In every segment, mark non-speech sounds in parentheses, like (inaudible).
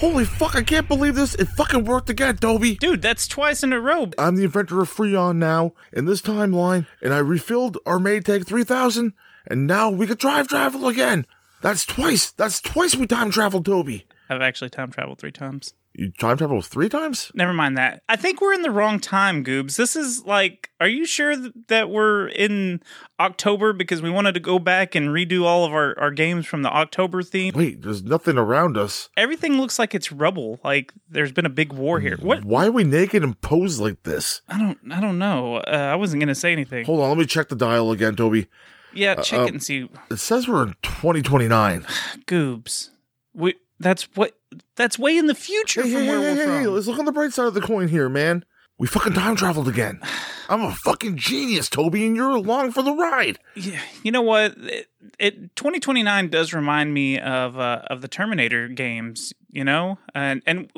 Holy fuck, I can't believe this. It fucking worked again, Toby. Dude, that's twice in a row. I'm the inventor of Freon now in this timeline, and I refilled our Maytag 3000, and now we can drive travel again. That's twice. That's twice we time traveled, Toby. I've actually time traveled three times. You time traveled three times? Never mind that. I think we're in the wrong time, Goobs. This is like, are you sure th- that we're in October because we wanted to go back and redo all of our, our games from the October theme? Wait, there's nothing around us. Everything looks like it's rubble. Like there's been a big war here. What? Why are we naked and posed like this? I don't. I don't know. Uh, I wasn't gonna say anything. Hold on, let me check the dial again, Toby. Yeah, check uh, it and see. It says we're in 2029. (sighs) Goobs. We. That's what. That's way in the future Hey, from hey, where hey, we're from. hey, let's look on the bright side of the coin here, man. We fucking time traveled again. (sighs) I'm a fucking genius, Toby, and you're along for the ride. Yeah, you know what? It, it 2029 does remind me of uh, of the Terminator games. You know, and and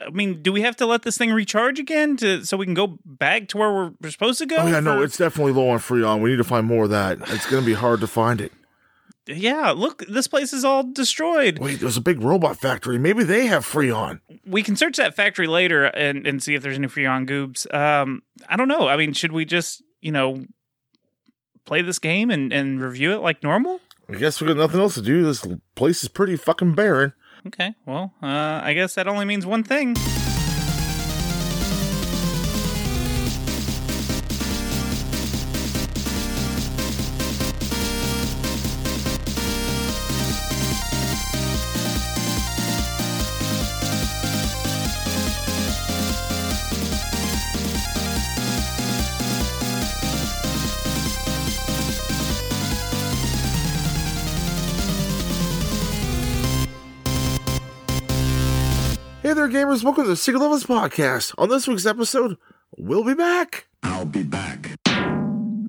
I mean, do we have to let this thing recharge again to so we can go back to where we're, we're supposed to go? Oh yeah, no, it's definitely low on Freon. We need to find more of that. It's gonna be hard to find it. Yeah. Look, this place is all destroyed. Wait, there's a big robot factory. Maybe they have Freon. We can search that factory later and and see if there's any Freon goobs. Um, I don't know. I mean, should we just you know play this game and and review it like normal? I guess we got nothing else to do. This place is pretty fucking barren. Okay. Well, uh, I guess that only means one thing. Gamers. Welcome to the Secret Levels podcast. On this week's episode, we'll be back. I'll be back.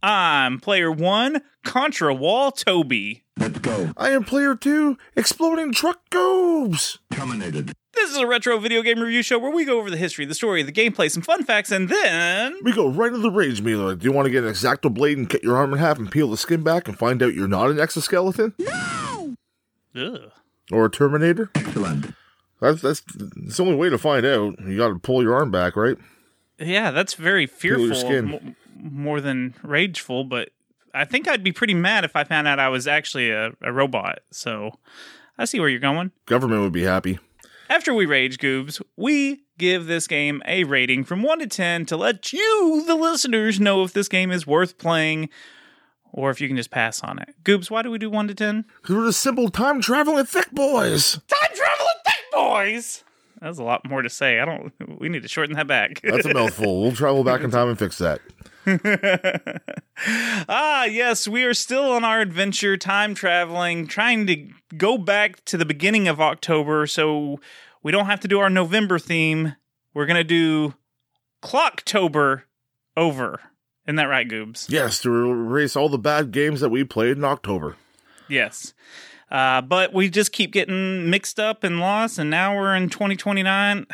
I'm player one, Contra Wall Toby. Let's go. I am player two, Exploding Truck Goobs. Terminated. This is a retro video game review show where we go over the history, the story, the gameplay, some fun facts, and then. We go right into the rage meter. Do you want to get an exacto blade and cut your arm in half and peel the skin back and find out you're not an exoskeleton Ugh. or a Terminator? Excellent. That's that's, that's the only way to find out. You got to pull your arm back, right? Yeah, that's very fearful, m- more than rageful, but I think I'd be pretty mad if I found out I was actually a, a robot. So I see where you're going. Government would be happy. After we rage goobs, we give this game a rating from 1 to 10 to let you, the listeners, know if this game is worth playing or if you can just pass on it. Goobs, why do we do 1 to 10? Because we're just simple time traveling thick boys. Time traveling thick boys! That's a lot more to say. I don't. We need to shorten that back. That's a mouthful. We'll travel back in time and fix that. (laughs) ah, yes, we are still on our adventure, time traveling, trying to go back to the beginning of October so we don't have to do our November theme. We're going to do Clocktober over. Isn't that right, Goobs? Yes, to erase all the bad games that we played in October. Yes. Uh, but we just keep getting mixed up and lost, and now we're in 2029.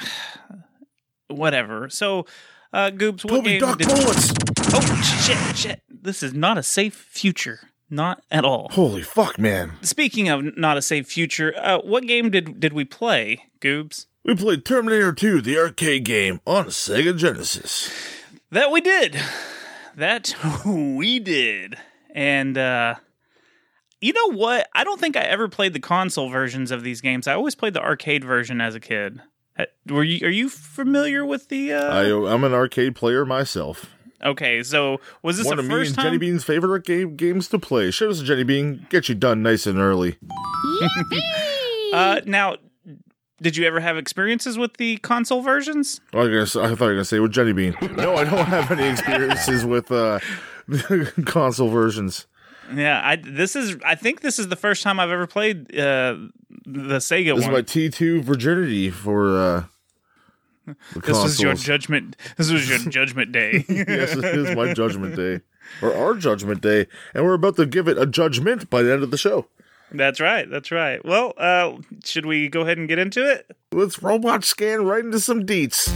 (sighs) Whatever. So, uh, Goobs, what Toby game did-. Oh, shit, shit. This is not a safe future. Not at all. Holy fuck, man. Speaking of not a safe future, uh, what game did did we play, Goobs? We played Terminator 2, the arcade game, on Sega Genesis. That we did. That (laughs) we did. And uh You know what? I don't think I ever played the console versions of these games. I always played the arcade version as a kid. Uh, Were you? Are you familiar with the? Uh... I, I'm an arcade player myself. okay, so was this One the of me and time? Jenny Bean's favorite game, games to play. Show us Jenny Bean. Get you done nice and early. (laughs) Uh, now, did you ever have experiences with the console versions? I, was I thought you were going to say with Jenny Bean. No, I don't have any experiences with uh, (laughs) console versions. Yeah, I this is I think this is the first time I've ever played uh the Sega This is one. my T2 virginity for uh, this was your judgment. This was your (laughs) judgment day. yes, it is my judgment day. Or our judgment day. And we're about to give it a judgment by the end of the show. that's right. That's right. Well, uh should we go ahead and get into it? Let's robot scan right into some deets.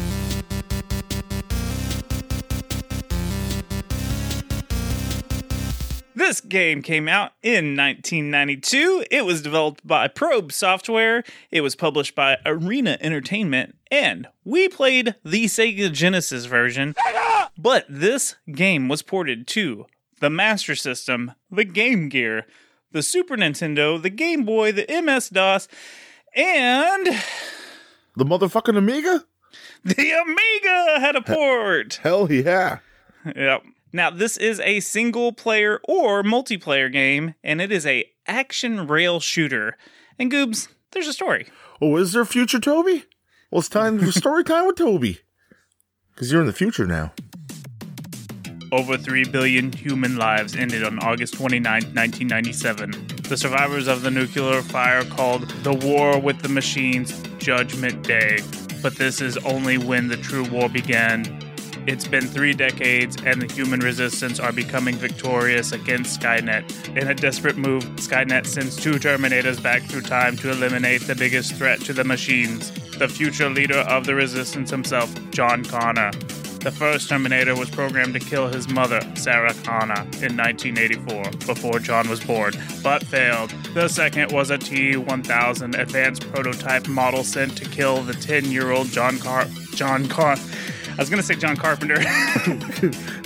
This game came out in 1992. It was developed by Probe Software. It was published by Arena Entertainment, and we played the Sega Genesis version. But this game was ported to the Master System, the Game Gear, the Super Nintendo, the Game Boy, the MS DOS, and The motherfucking Amiga? the Amiga had a port. Hell yeah. Yep. Now this is a single player or multiplayer game, and it is a action rail shooter. And Goobs, there's a story. Oh, is there future Toby? Well, it's time for story time with Toby. Because you're in the future now. Over 3 billion human lives ended on August 29, 1997. The survivors of the nuclear fire called the War with the Machines Judgment Day. But this is only when the true war began. It's been three decades, and the human resistance are becoming victorious against Skynet. In a desperate move, Skynet sends two Terminators back through time to eliminate the biggest threat to the machines the future leader of the resistance himself, John Connor. The first Terminator was programmed to kill his mother, Sarah Connor, in 1984, before John was born, but failed. The second was a T 1000 advanced prototype model sent to kill the 10 year old John Car. John. I was to say John Carpenter. (laughs) (laughs)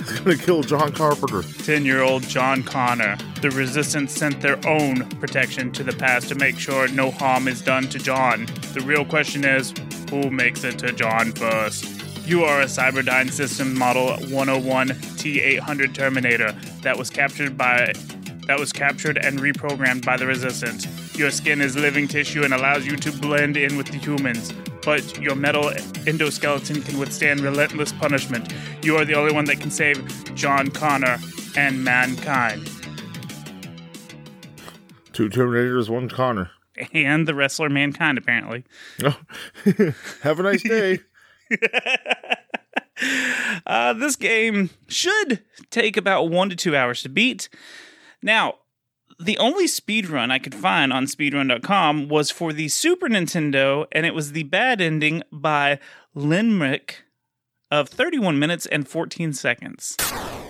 It's gonna kill John Carpenter. 10 year old John Connor. The Resistance sent their own protection to the past to make sure no harm is done to John. The real question is who makes it to John first? You are a Cyberdyne System Model 101 T800 Terminator that was captured by that was captured and reprogrammed by the Resistance. Your skin is living tissue and allows you to blend in with the humans, but your metal endoskeleton can withstand relentless punishment. You are the only one that can save John Connor and mankind. Two Terminators, one Connor. And the wrestler Mankind, apparently. Oh, (laughs) have a nice day. (laughs) Uh, this game should take about one to two hours to beat. Now, the only speedrun I could find on speedrun.com was for the Super Nintendo, and it was the bad ending by Limerick of 31 minutes and 14 seconds.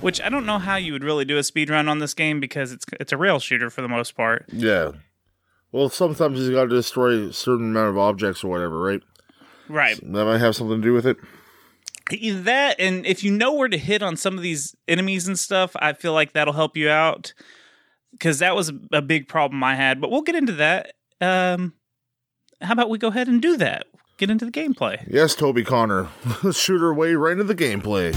Which I don't know how you would really do a speedrun on this game because it's it's a rail shooter for the most part. Yeah. Well, sometimes you've gotta destroy a certain amount of objects or whatever, right? Right. That might have something to do with it. Either that, and if you know where to hit on some of these enemies and stuff, I feel like that'll help you out. Because that was a big problem I had, but we'll get into that. Um, how about we go ahead and do that? Get into the gameplay. Yes, Toby Connor. (laughs) Let's shoot our way right into the gameplay.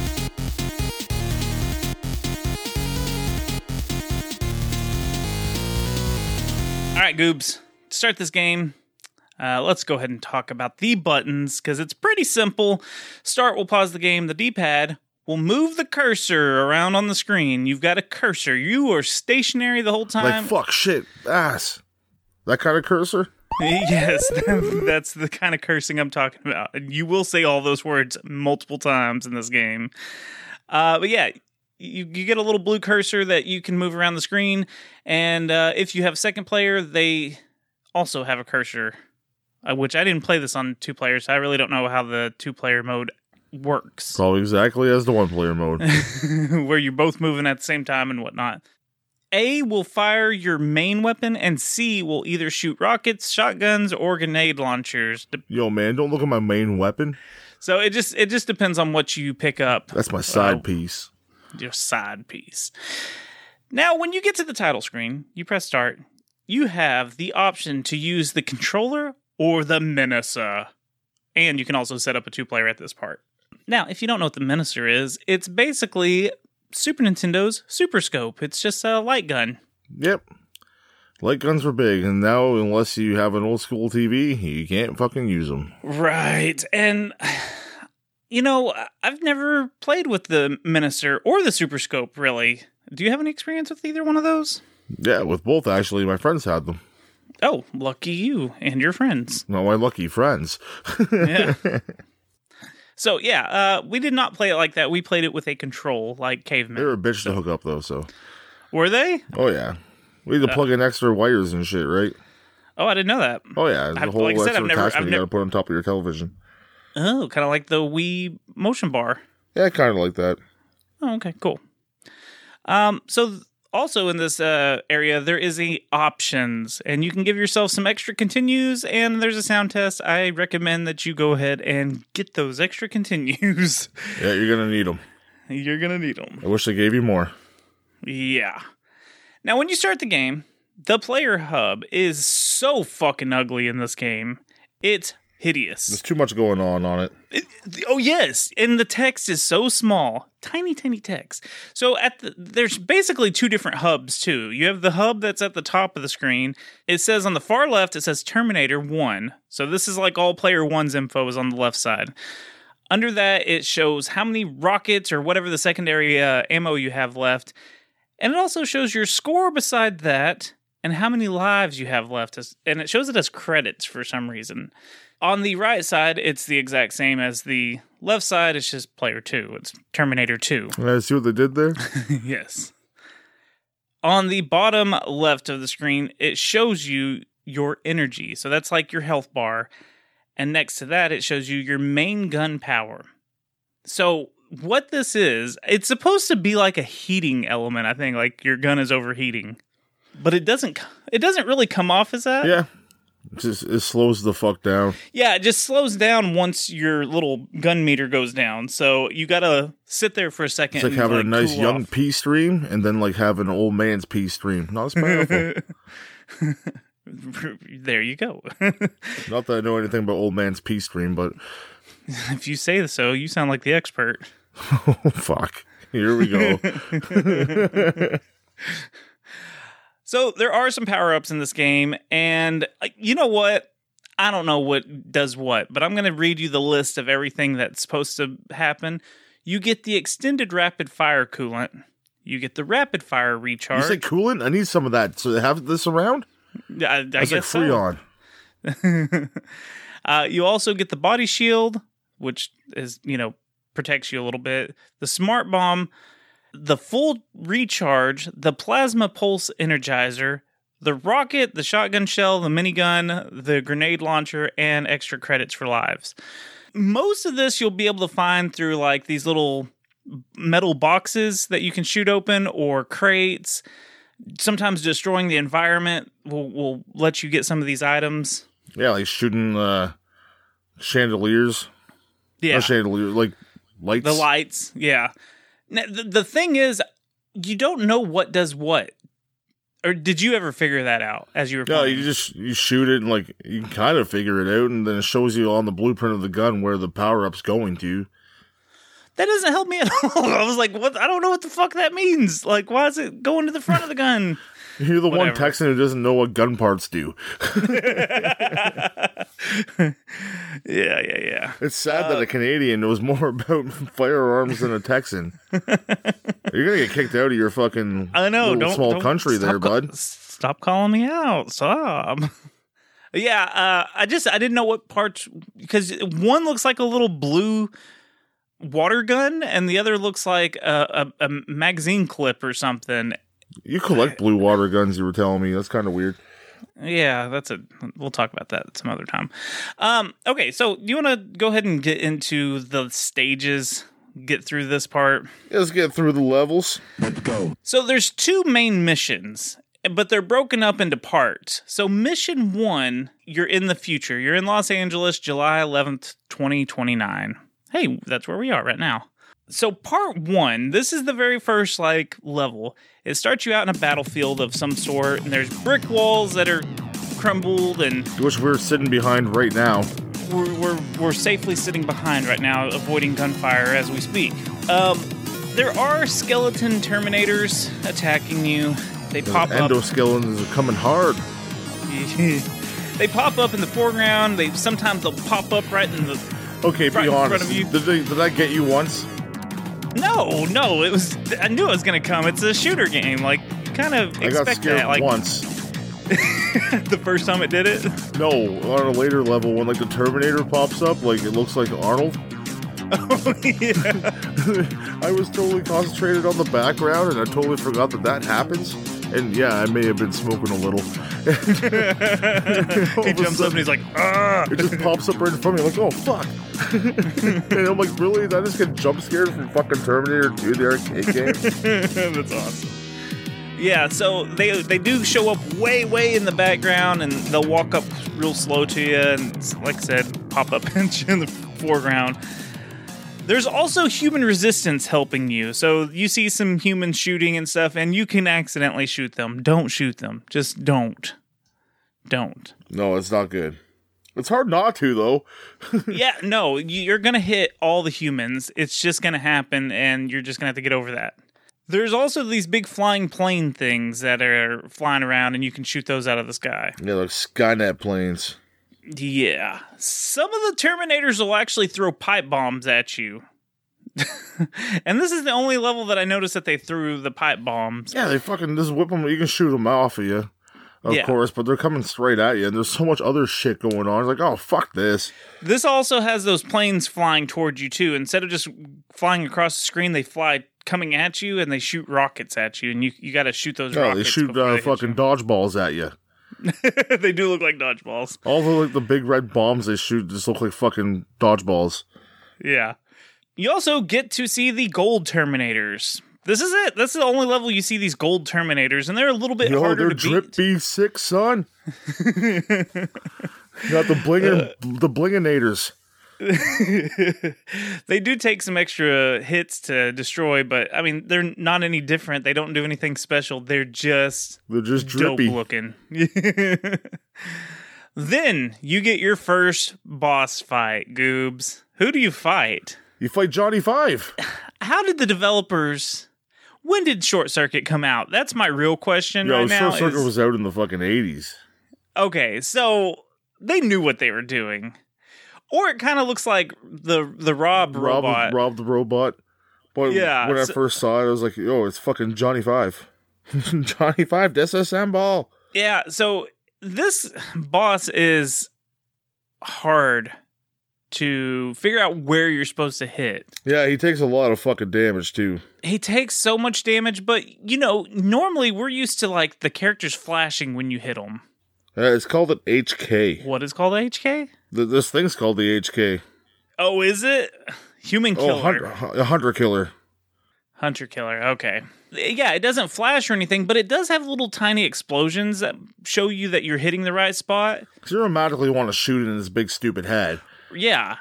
All right, Goobs, to start this game, uh, let's go ahead and talk about the buttons because it's pretty simple. Start, we'll pause the game. The D pad will move the cursor around on the screen. You've got a cursor. You are stationary the whole time. Like fuck, shit, ass. That kind of cursor? (laughs) yes, that's the kind of cursing I'm talking about. And you will say all those words multiple times in this game. Uh, but yeah, you, you get a little blue cursor that you can move around the screen. And uh, if you have a second player, they also have a cursor, uh, which I didn't play this on two players. So I really don't know how the two player mode works, Probably exactly as the one player mode. (laughs) where you're both moving at the same time and whatnot. A will fire your main weapon, and C will either shoot rockets, shotguns, or grenade launchers. Yo, man, don't look at my main weapon. So it just it just depends on what you pick up. That's my side Oh. piece. your side piece. Now, when you get to the title screen, you press start. you have the option to use the controller or the Menacer. And you can also set up a two player at this part. Now, if you don't know what the Menacer is, it's basically Super Nintendo's Super Scope. It's just a light gun. Yep. Light guns were big, and now, unless you have an old school TV, you can't fucking use them. Right. And, (sighs) you know, I've never played with the Menacer or the Super Scope, really. Do you have any experience with either one of those? Yeah, with both, actually. My friends had them. Oh, lucky you and your friends. Not my lucky friends. (laughs) Yeah. So, yeah, uh, we did not play it like that. We played it with a control, like caveman. They were a bitch to hook up, though, so. Were they? Oh, yeah. We had to plug in extra wires and shit, right? Oh, I didn't know that. Oh, yeah. I've- a whole like I said, extra I've never- attachment I've you never- gotta put on top of your television. Oh, kind of like the Wii motion bar. Yeah, kind of like that. Oh, okay, cool. Um, so th- also in this uh, area there is a options, and you can give yourself some extra continues, and there's a sound test. I recommend that you go ahead and get those extra continues. (laughs) Yeah, you're gonna need them. You're gonna need them. I wish they gave you more. Yeah. Now, when you start the game, the player hub is so fucking ugly in this game. It's hideous. There's too much going on on it. Oh yes, and the text is so small, tiny, tiny text. So at the, there's basically two different hubs too. You have the hub that's at the top of the screen. It says on the far left, it says Terminator One. So this is like all player one's info is on the left side. Under that, it shows how many rockets or whatever the secondary uh, ammo you have left, and it also shows your score beside that and how many lives you have left. As, and it shows it as credits for some reason. On the right side, it's the exact same as the left side. It's just player two. It's Terminator 2. I see what they did there? (laughs) yes. On the bottom left of the screen, it shows you your energy. So that's like your health bar. And next to that, it shows you your main gun power. So, what this is, it's supposed to be like a heating element, I think, like your gun is overheating. But it doesn't it doesn't really come off as that. yeah. It just it slows the fuck down. Yeah, it just slows down once your little gun meter goes down. So you gotta sit there for a second. It's like having a nice cool young off. pea stream and then like having an old man's pea stream. Not as powerful. (laughs) there you go. (laughs) Not that I know anything about old man's pea stream, but if you say so, you sound like the expert. oh (laughs) fuck. Here we go. So there are some power ups in this game, and you know what? I don't know what does what, but I'm going to read you the list of everything that's supposed to happen. You get the extended rapid fire coolant. You get the rapid fire recharge. you say coolant? I need some of that. So they have this around? I, I That's guess like so. (laughs) Uh, you also get the body shield, which is you know protects you a little bit. The smart bomb, the full recharge, the plasma pulse energizer, the rocket, the shotgun shell, the minigun, the grenade launcher, and extra credits for lives. Most of this you'll be able to find through like these little metal boxes that you can shoot open or crates. Sometimes destroying the environment will, will let you get some of these items. Yeah, like shooting uh chandeliers. Yeah. Not chandeliers, like lights. the lights yeah now, the, the thing is you don't know what does what. Or did you ever figure that out as you were No, playing? you just you shoot it and like you can kind of figure it out, and then it shows you on the blueprint of the gun where the power up's going to. that doesn't help me at (laughs) all. I was like what? I don't know what the fuck that means. Like why is it going to the front of the gun (laughs) You're the one Texan who doesn't know what gun parts do. (laughs) yeah yeah yeah It's sad Uh, that a Canadian knows more (laughs) about firearms than a Texan. You're gonna get kicked out of your fucking i know don't small don't- country stop there, ca- bud. stop calling me out stop (laughs) yeah uh i just i didn't know what parts because one looks like a little blue water gun and the other looks like a, a, a magazine clip or something You collect blue water guns. You were telling me that's kind of weird. yeah that's a we'll talk about that some other time um okay so do you want to go ahead and get into the stages get through this part Let's get through the levels. Let's go. So there's two main missions, but they're broken up into parts. So mission 1, you're in the future. You're in Los Angeles, July 11th, 2029. Hey, that's where we are right now. So part one, this is the very first like level. It starts you out in a battlefield of some sort, and there's brick walls that are crumbled, and Which we're sitting behind right now. we're, we're, we're safely sitting behind right now, avoiding gunfire as we speak. Um, there are skeleton terminators attacking you. They pop up. Endoskeletons are coming hard. (laughs) they pop up in the foreground. They sometimes they'll pop up right in the. Okay, Right be in front honest. of you. Did, they, did I get you once? No, no, it was. I knew it was gonna come. It's a shooter game. Like, kind of I got expect scared that. Like once. (laughs) the first time it did it. No, on a later level when like the Terminator pops up, like it looks like Arnold. (laughs) Oh, yeah. (laughs) I was totally concentrated on the background and I totally forgot that that happens. And yeah, I may have been smoking a little. (laughs) he jumps up and he's like, ah. It just pops up right in front of me, like, oh fuck. (laughs) and I'm like, really? Did I just get jump scared from fucking Terminator 2, the arcade game? (laughs) That's awesome. Yeah, so they they do show up way way in the background, and they'll walk up real slow to you, and like I said, pop up in the foreground. There's also human resistance helping you, so you see some humans shooting and stuff, and you can accidentally shoot them. Don't shoot them. Just don't. Don't. no, it's not good. It's hard not to though. (laughs) yeah, no, you- you're gonna hit all the humans. It's just gonna happen, and you're just gonna have to get over that. There's also these big flying plane things that are flying around, and you can shoot those out of the sky. Yeah, like Skynet planes. Yeah, some of the Terminators will actually throw pipe bombs at you. (laughs) and this is the only level that I noticed that they threw the pipe bombs. Yeah, they fucking just whip them. You can shoot them off of you, of Yeah. course, but they're coming straight at you. And there's so much other shit going on. It's like, oh fuck this. This also has those planes flying towards you too. Instead of just flying across the screen, they fly coming at you and they shoot rockets at you, and you you got to shoot those No, rockets. they shoot uh, they fucking dodgeballs at you. (laughs) they do look like dodgeballs. All the like the big red bombs they shoot just look like fucking dodgeballs. Yeah. You also get to see the gold Terminators. This is it. This is the only level you see these gold Terminators, and they're a little bit Yo, harder they're to drip beat. B six, son. (laughs) Got the Uh, blingin the blinginators. (laughs) they do take some extra hits to destroy, but I mean they're not any different. They don't do anything special. They're just They're just dope drippy. looking. (laughs) then you get your first boss fight, Goobs. Who do you fight? You fight Johnny Five. (sighs) How did the developers? When did Short Circuit come out? That's my real question Yo, right now. Short Circuit is- was out in the fucking eighties. okay, so they knew what they were doing, or it kind of looks like the the Rob, Rob, robot. Rob the robot. But Yeah, when I so- first saw it, I was like, "Oh, it's fucking Johnny Five. (laughs) Johnny Five, disassemble." Yeah, so this boss is hard to figure out where you're supposed to hit. Yeah, he takes a lot of fucking damage too. He takes so much damage, but you know, normally we're used to like the characters flashing when you hit them. Uh, it's called an HK. What is called HK? Th- This thing's called the HK. Oh, is it? Human killer. Oh, hunter, a hunter killer. Hunter killer. Okay. Yeah, it doesn't flash or anything, but it does have little tiny explosions that show you that you're hitting the right spot. Because you automatically want to shoot it in his big stupid head. Yeah.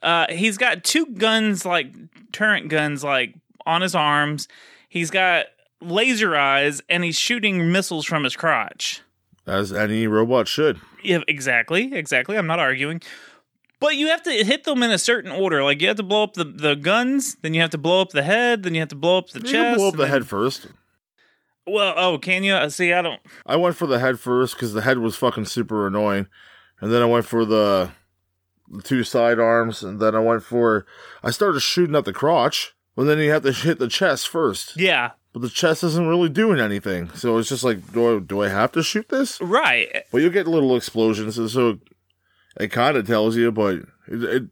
Uh, he's got two guns, like turret guns, like on his arms. He's got laser eyes, and he's shooting missiles from his crotch. As any robot should. Yeah, exactly, exactly. I'm not arguing. But you have to hit them in a certain order. Like you have to blow up the, the guns, then you have to blow up the head, then you have to blow up the You chest. can blow up the then- head first. Well, oh, can you? Uh, See, I don't. I went for the head first because the head was fucking super annoying, and then I went for the, the two side arms, and then I went for. I started shooting at the crotch, but then you have to (laughs) hit the chest first. Yeah, But the chest isn't really doing anything, so it's just like, do I, do I have to shoot this? right. But you get little explosions, and so it kind of tells you, but it, it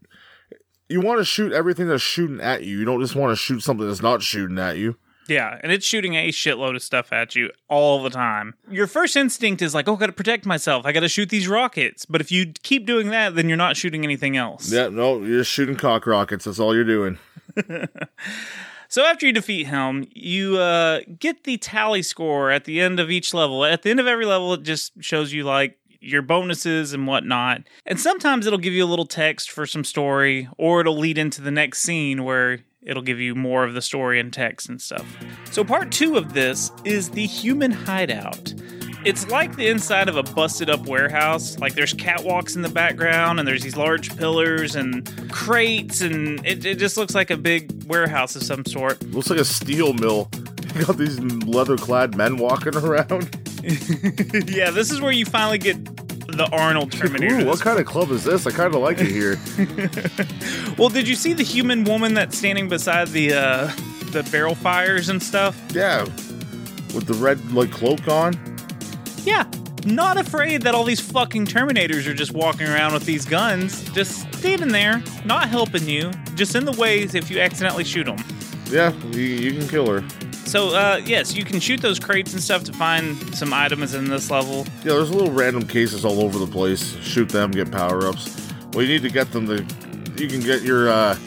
you want to shoot everything that's shooting at you. You don't just want to shoot something that's not shooting at you. Yeah, and it's shooting a shitload of stuff at you all the time. Your first instinct is like, oh, I gotta protect myself. I gotta shoot these rockets. But if you keep doing that, then you're not shooting anything else. Yeah, no, you're just shooting cock rockets. That's all you're doing. (laughs) So after you defeat Helm, you uh, get the tally score at the end of each level. At the end of every level, it just shows you like your bonuses and whatnot. And sometimes it'll give you a little text for some story, or it'll lead into the next scene where it'll give you more of the story and text and stuff. So, part two of this is the human hideout. It's like the inside of a busted up warehouse. Like there's catwalks in the background, and there's these large pillars and crates, and it, it just looks like a big warehouse of some sort. Looks like a steel mill. You (laughs) got these leather clad men walking around. (laughs) yeah, this is where you finally get the Arnold Terminator. Ooh, what kind of club is this? I kind of like it here. (laughs) well, did you see the human woman that's standing beside the uh, the barrel fires and stuff? yeah, with the red like cloak on. Yeah, not afraid that all these fucking Terminators are just walking around with these guns, just standing there, not helping you, just in the ways if you accidentally shoot them. Yeah, you, you can kill her. So, uh, yes, you can shoot those crates and stuff to find some items in this level. Yeah, there's little random cases all over the place. Shoot them, get power ups. Well, you need to get them to. You can get your uh,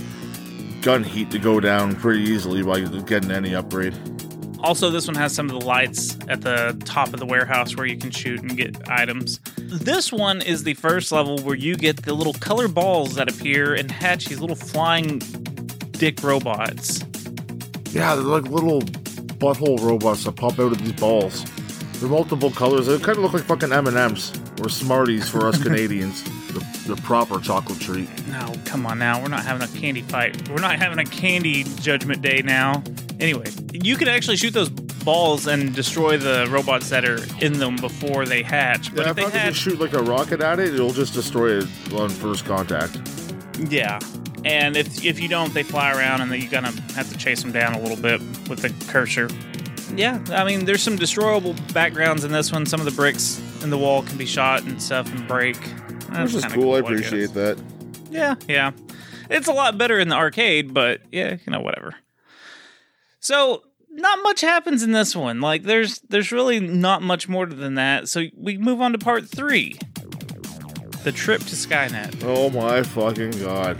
gun heat to go down pretty easily by getting any upgrade. Also, this one has some of the lights at the top of the warehouse where you can shoot and get items. This one is the first level where you get the little color balls that appear and hatch these little flying dick robots. Yeah, they're like little butthole robots that pop out of these balls. They're multiple colors. They kind of look like fucking M and M's or Smarties for us (laughs) Canadians. The, the proper chocolate treat. No, come on now. We're not having a candy fight. We're not having a candy judgment day now. Anyway, you can actually shoot those balls and destroy the robots that are in them before they hatch. But yeah, if they I hatch, just shoot like a rocket at it, it'll just destroy it on first contact. yeah. And if if you don't, they fly around and then you're gonna have to chase them down a little bit with the cursor. Yeah, I mean, there's some destroyable backgrounds in this one. Some of the bricks in the wall can be shot and stuff and break. That's Which is kinda cool. I appreciate that. Yeah, yeah. It's a lot better in the arcade, but yeah, you know, whatever. So not much happens in this one. Like there's there's really not much more than that. So we move on to part three. The trip to Skynet. Oh my fucking god.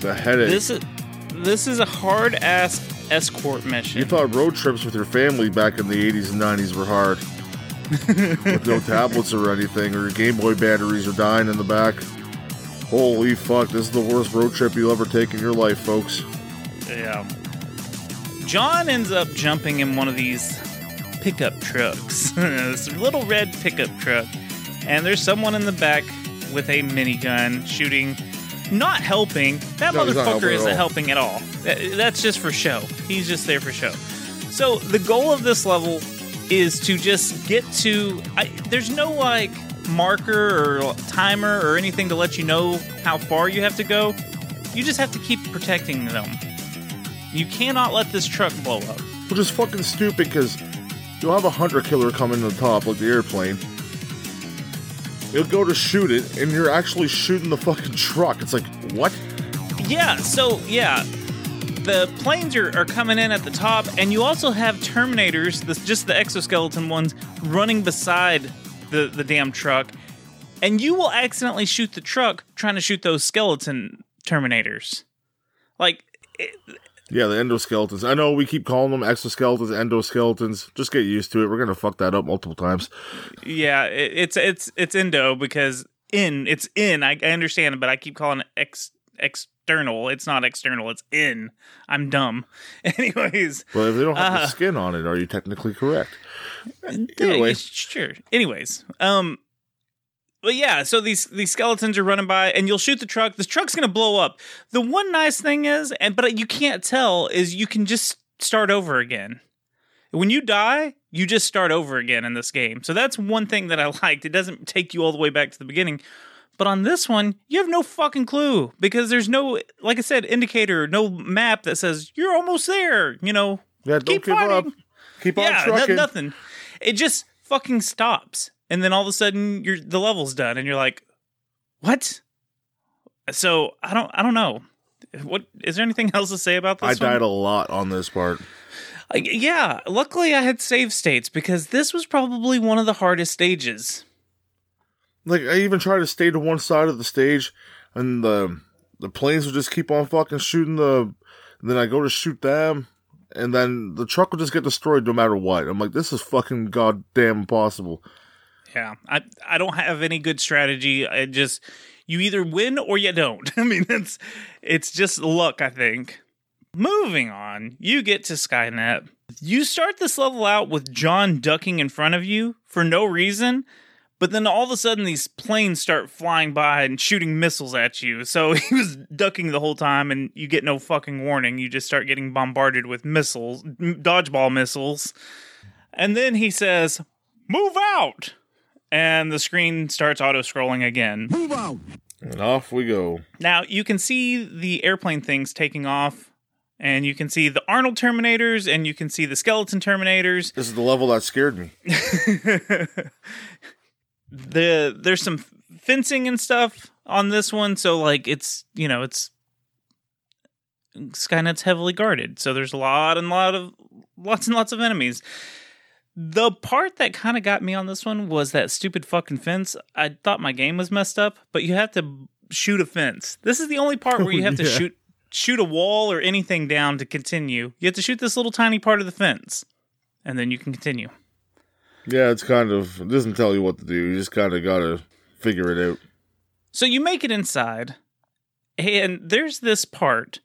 The headache. This is this is a hard ass escort mission. you thought road trips with your family back in the 80s and 90s were hard. (laughs) with no tablets or anything, or your Game Boy batteries are dying in the back. Holy fuck, this is the worst road trip you'll ever take in your life, folks. Yeah. John ends up jumping in one of these pickup trucks. (laughs) this little red pickup truck. And there's someone in the back with a minigun shooting, not helping. That No, he's not helping motherfucker isn't helping at all. That's just for show. He's just there for show. So the goal of this level is to just get to. I, there's no like marker or timer or anything to let you know how far you have to go. You just have to keep protecting them. You cannot let this truck blow up. Which is fucking stupid because you'll have a hunter killer come in the top like the airplane. You'll go to shoot it, and you're actually shooting the fucking truck. It's like, what? Yeah, so yeah, the planes are, are coming in at the top, and you also have Terminators, this, just the exoskeleton ones, running beside the, the damn truck. And you will accidentally shoot the truck trying to shoot those skeleton Terminators. Like, it, Yeah, the endoskeletons. I know we keep calling them exoskeletons, endoskeletons. Just get used to it. We're gonna fuck that up multiple times. yeah, it, it's it's it's Indo because in it's in. I, I understand it, but I keep calling it ex external. It's not external. It's in. I'm dumb. (laughs) Anyways, well, if they don't have Uh. the skin on it, are you technically correct? Anyway. yeah, sure. Anyways, um, but yeah, so these these skeletons are running by, and you'll shoot the truck. This truck's gonna blow up. The one nice thing is, and but you can't tell, is you can just start over again. When you die, you just start over again in this game. So that's one thing that I (laughs) liked. It doesn't take you all the way back to the beginning. But on this one, you have no fucking clue because there's no, like I said, indicator, no map that says you're almost there. You know, Yeah, don't Keep give up. fighting. Keep on yeah, no- trucking. nothing. It just fucking stops, and then all of a sudden, you're the level's done, and you're like, "What?" So I don't, I don't know. What is there anything (laughs) else to say about this? I one? died a lot on this part. Uh, like, yeah, luckily I had save states because this was probably one of the hardest stages. Like I even tried to stay to one side of the stage, and the the planes would just keep on fucking shooting the. Then I go to shoot them, and then the truck would just get destroyed no matter what. I'm like, this is fucking goddamn impossible. Yeah, I I don't have any good strategy. I just you either win or you don't. (laughs) I mean, it's it's just luck, I think. Moving on, you get to Skynet. You start this level out with John ducking in front of you for no reason, but then all of a sudden these planes start flying by and shooting missiles at you. So (laughs) he was ducking the whole time and you get no fucking warning. You just start getting bombarded with missiles, dodgeball missiles. And then he says, "Move out." And the screen starts auto scrolling again. Move out. And off we go. Now you can see the airplane things taking off, and you can see the Arnold Terminators, and you can see the Skeleton Terminators. This is the level that scared me. (laughs) the there's some fencing and stuff on this one, so like it's you know it's Skynet's heavily guarded, so there's a lot and lot of lots and lots of enemies. The part that kind of got me on this one was that stupid fucking fence. I thought my game was messed up, but you have to shoot a fence. This is the only part where you oh, have to yeah. shoot shoot a wall or anything down to continue. You have to shoot this little tiny part of the fence, and then you can continue. Yeah, it's kind of it doesn't tell you what to do. You just kind of gotta figure it out. So you make it inside, and there's this part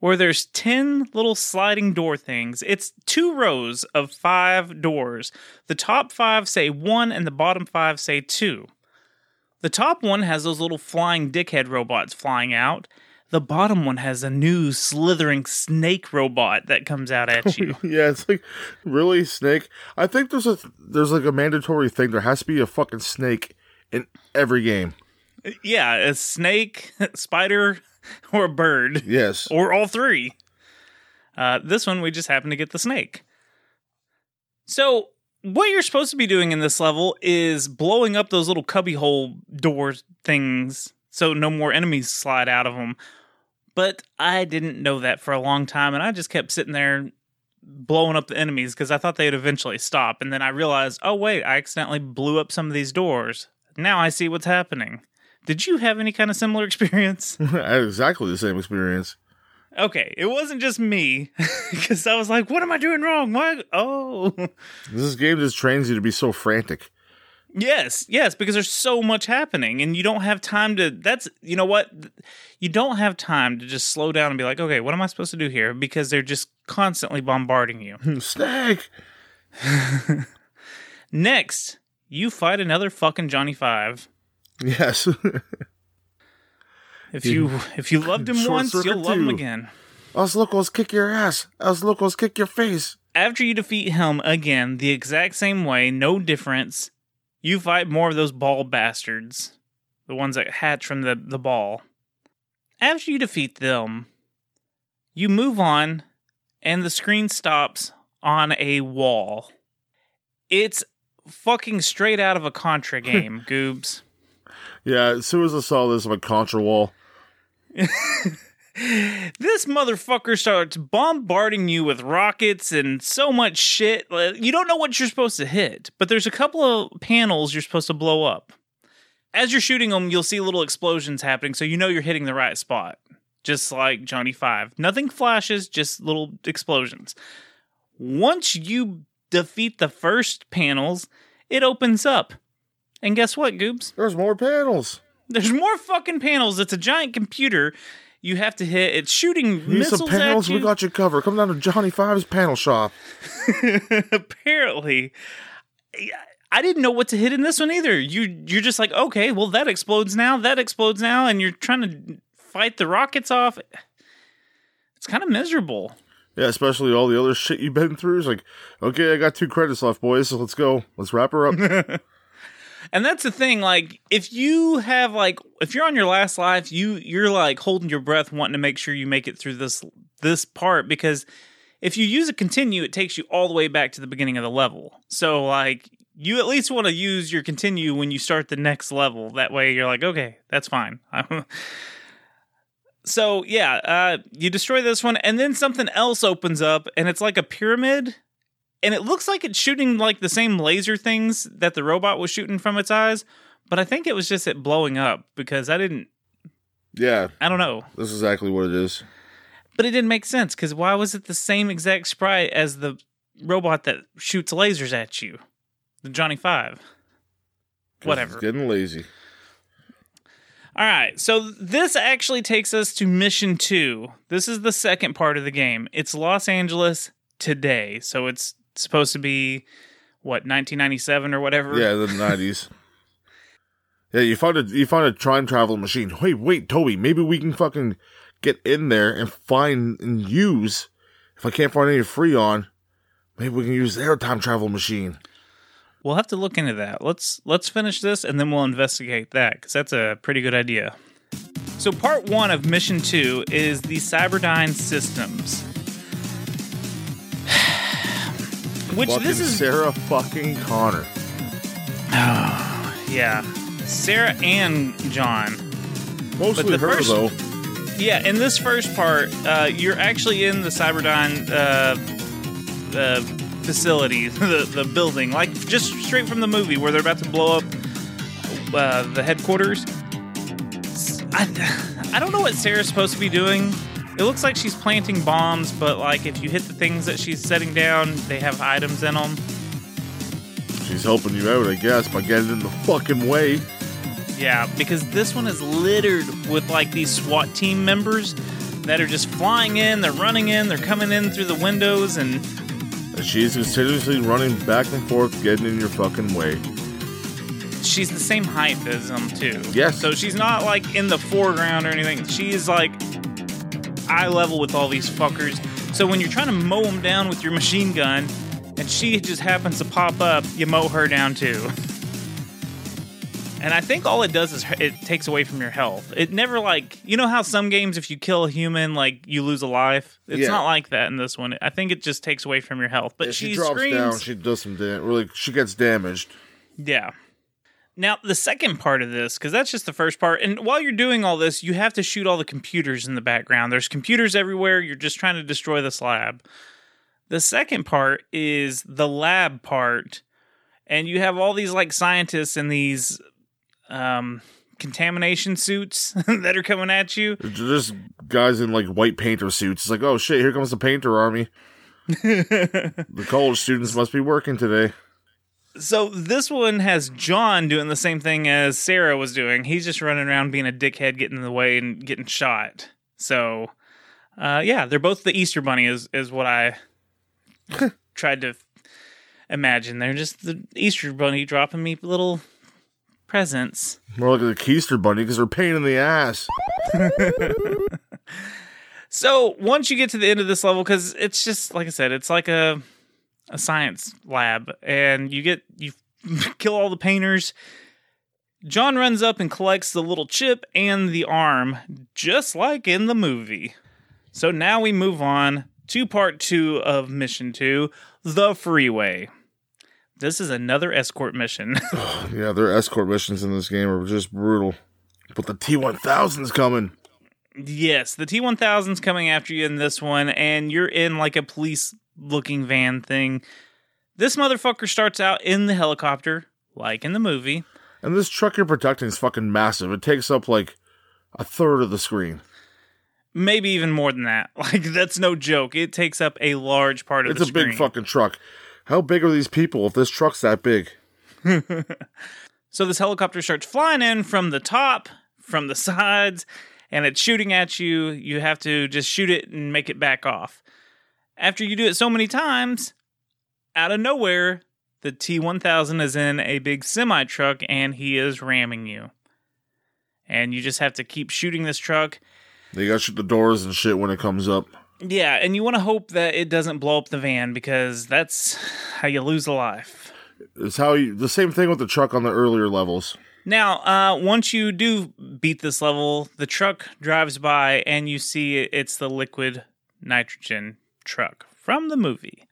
where there's 10 little sliding door things. It's two rows of five doors. The top five say one, and the bottom five say two. The top one has those little flying dickhead robots flying out. The bottom one has a new slithering snake robot that comes out at (laughs) you. yeah, it's like really snake. I think there's a there's like a mandatory thing. There has to be a fucking snake in every game. yeah, a snake, (laughs) spider, (laughs) or a bird. Yes. or all three. Uh, this one, we just happen to get the snake. So, what you're supposed to be doing in this level is blowing up those little cubbyhole door things so no more enemies slide out of them. But I didn't know that for a long time, and I just kept sitting there blowing up the enemies because I thought they'd eventually stop. And then I realized, oh, wait, I accidentally blew up some of these doors. Now I see what's happening. Did you have any kind of similar experience? (laughs) I had exactly the same experience. Okay, it wasn't just me (laughs) because I was like, "What am I doing wrong?" Why? Oh, (laughs) This game just trains you to be so frantic. yes, yes, because there's so much happening, and you don't have time to. That's you know what, you don't have time to just slow down and be like, "Okay, what am I supposed to do here?" Because they're just constantly bombarding you. Snake. Next, you fight another fucking Johnny Five. Yes. If you if you loved him Short once, you'll love him again. Us locals kick your ass. Us locals kick your face. after you defeat him again the exact same way, no difference, you fight more of those ball bastards, the ones that hatch from the, the ball. After you defeat them, you move on, and the screen stops on a wall. It's fucking straight out of a Contra (laughs) game, Goobs. Yeah, as soon as I saw this, I'm a contra wall. (laughs) This motherfucker starts bombarding you with rockets and so much shit. You don't know what you're supposed to hit, but there's a couple of panels you're supposed to blow up. As you're shooting them, you'll see little explosions happening, so you know you're hitting the right spot. Just like Johnny Five. Nothing flashes, just little explosions. Once you defeat the first panels, it opens up. And guess what, Goobs? There's more panels. There's more fucking panels. It's a giant computer you have to hit. It's shooting Need some missiles panels? at you. We got you covered. Come down to Johnny Five's panel shop. (laughs) Apparently, I didn't know what to hit in this one either. You you're just like, okay, well that explodes now, that explodes now, and you're trying to fight the rockets off. It's kind of miserable. Yeah, especially all the other shit you've been through. It's like, okay, I got two credits left, boys. So let's go. Let's wrap her up. (laughs) And that's the thing, like if you have like if you're on your last life, you you're like holding your breath wanting to make sure you make it through this this part because if you use a continue, it takes you all the way back to the beginning of the level. So like you at least want to use your continue when you start the next level. That way you're like, okay, that's fine. (laughs) so yeah, uh, you destroy this one, and then something else opens up, and it's like a pyramid, and it looks like it's shooting like the same laser things that the robot was shooting from its eyes. But I think it was just it blowing up because I didn't. yeah, I don't know. that's exactly what it is. But it didn't make sense because why was it the same exact sprite as the robot that shoots lasers at you? The Johnny Five. whatever. It's getting lazy. All right, so this actually takes us to mission two. This is the second part of the game. It's Los Angeles today, so it's supposed to be what 1997 or whatever. Yeah, the nineties. (laughs) yeah, you find a you find a time travel machine. Wait, wait, Toby, maybe we can fucking get in there and find and use. If I can't find any Freon, maybe we can use their time travel machine. We'll have to look into that. Let's let's finish this and then we'll investigate that because that's a pretty good idea. So part one of mission two is the Cyberdyne systems. Which fucking this is Sarah fucking Connor. (sighs) yeah, Sarah and John. Mostly her first- though. Yeah, in this first part, uh, you're actually in the Cyberdyne uh, uh, facility, (laughs) the the building, like just straight from the movie where they're about to blow up uh, the headquarters. I, (sighs) I don't know what Sarah's supposed to be doing. It looks like she's planting bombs, but like if you hit the things that she's setting down, they have items in them. She's helping you out, I guess, by getting in the fucking way. Yeah, because this one is littered with like these SWAT team members that are just flying in, they're running in, they're coming in through the windows, and And she's continuously running back and forth, getting in your fucking way. she's the same height as them too. Yes. So she's not like in the foreground or anything. She's like eye level with all these fuckers. So when you're trying to mow them down with your machine gun, and she just happens to pop up, you mow her down too. And I think all it does is it takes away from your health. It never like you know how some games if you kill a human like you lose a life. It's Yeah. not like that in this one. I think it just takes away from your health. But If she, she drops screams. down, she does some damage. Really, she gets damaged. Yeah. Now, the second part of this, because that's just the first part, and while you're doing all this, you have to shoot all the computers in the background. There's computers everywhere. You're just trying to destroy this lab. The second part is the lab part, and you have all these like scientists in these um, contamination suits (laughs) that are coming at you. They're just guys in like white painter suits. It's like, oh shit, here comes the painter army. (laughs) the college students must be working today. So this one has John doing the same thing as Sarah was doing. He's just running around being a dickhead, getting in the way and getting shot. So, uh, yeah, they're both the Easter Bunny, is is what I (laughs) tried to imagine. They're just the Easter Bunny dropping me little presents. More like the Keister bunny because they're pain in the ass. (laughs) So once you get to the end of this level, because it's just like I said, it's like a a science lab, and you get you (laughs) kill all the painters. John runs up and collects the little chip and the arm, just like in the movie. So now we move on to part two of mission two, the freeway. This is another escort mission. (laughs) Yeah, their escort missions in this game are just brutal. But the T one thousand's coming. Yes, the T 1000's coming after you in this one, and you're in like a police looking van thing. This motherfucker starts out in the helicopter, like in the movie. And this truck you're protecting is fucking massive. It takes up like a third of the screen. Maybe even more than that. (laughs) Like, that's no joke. It takes up a large part of It's the a big fucking truck. How big are these people if this truck's that big? (laughs) So this helicopter starts flying in from the top, from the (laughs) sides, and it's shooting at you. You have to just shoot it and make it back off. After you do it so many times, out of nowhere, the T 1000 is in a big semi truck and he is ramming you. And you just have to keep shooting this truck. They gotta shoot the doors and shit when it comes up. Yeah, and you want to hope that it doesn't blow up the van because that's how you lose a life. It's how you the same thing with the truck on the earlier levels. Now, uh, once you do beat this level, the truck drives by and you see it's the liquid nitrogen truck from the movie.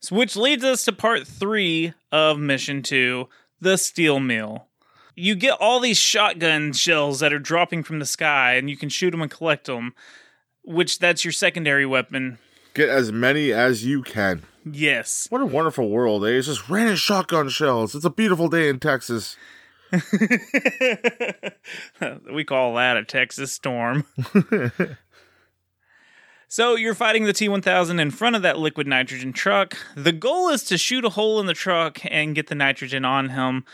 So, which leads us to part three of mission two the steel mill. You get all these shotgun shells that are dropping from the sky and you can shoot them and collect them, which that's your secondary weapon. Get as many as you can. Yes. What a wonderful world, eh? It's just random shotgun shells. It's a beautiful day in Texas. (laughs) we call that a Texas storm. (laughs) so you're fighting the T 1000 in front of that liquid nitrogen truck. The goal is to shoot a hole in the truck and get the nitrogen on him.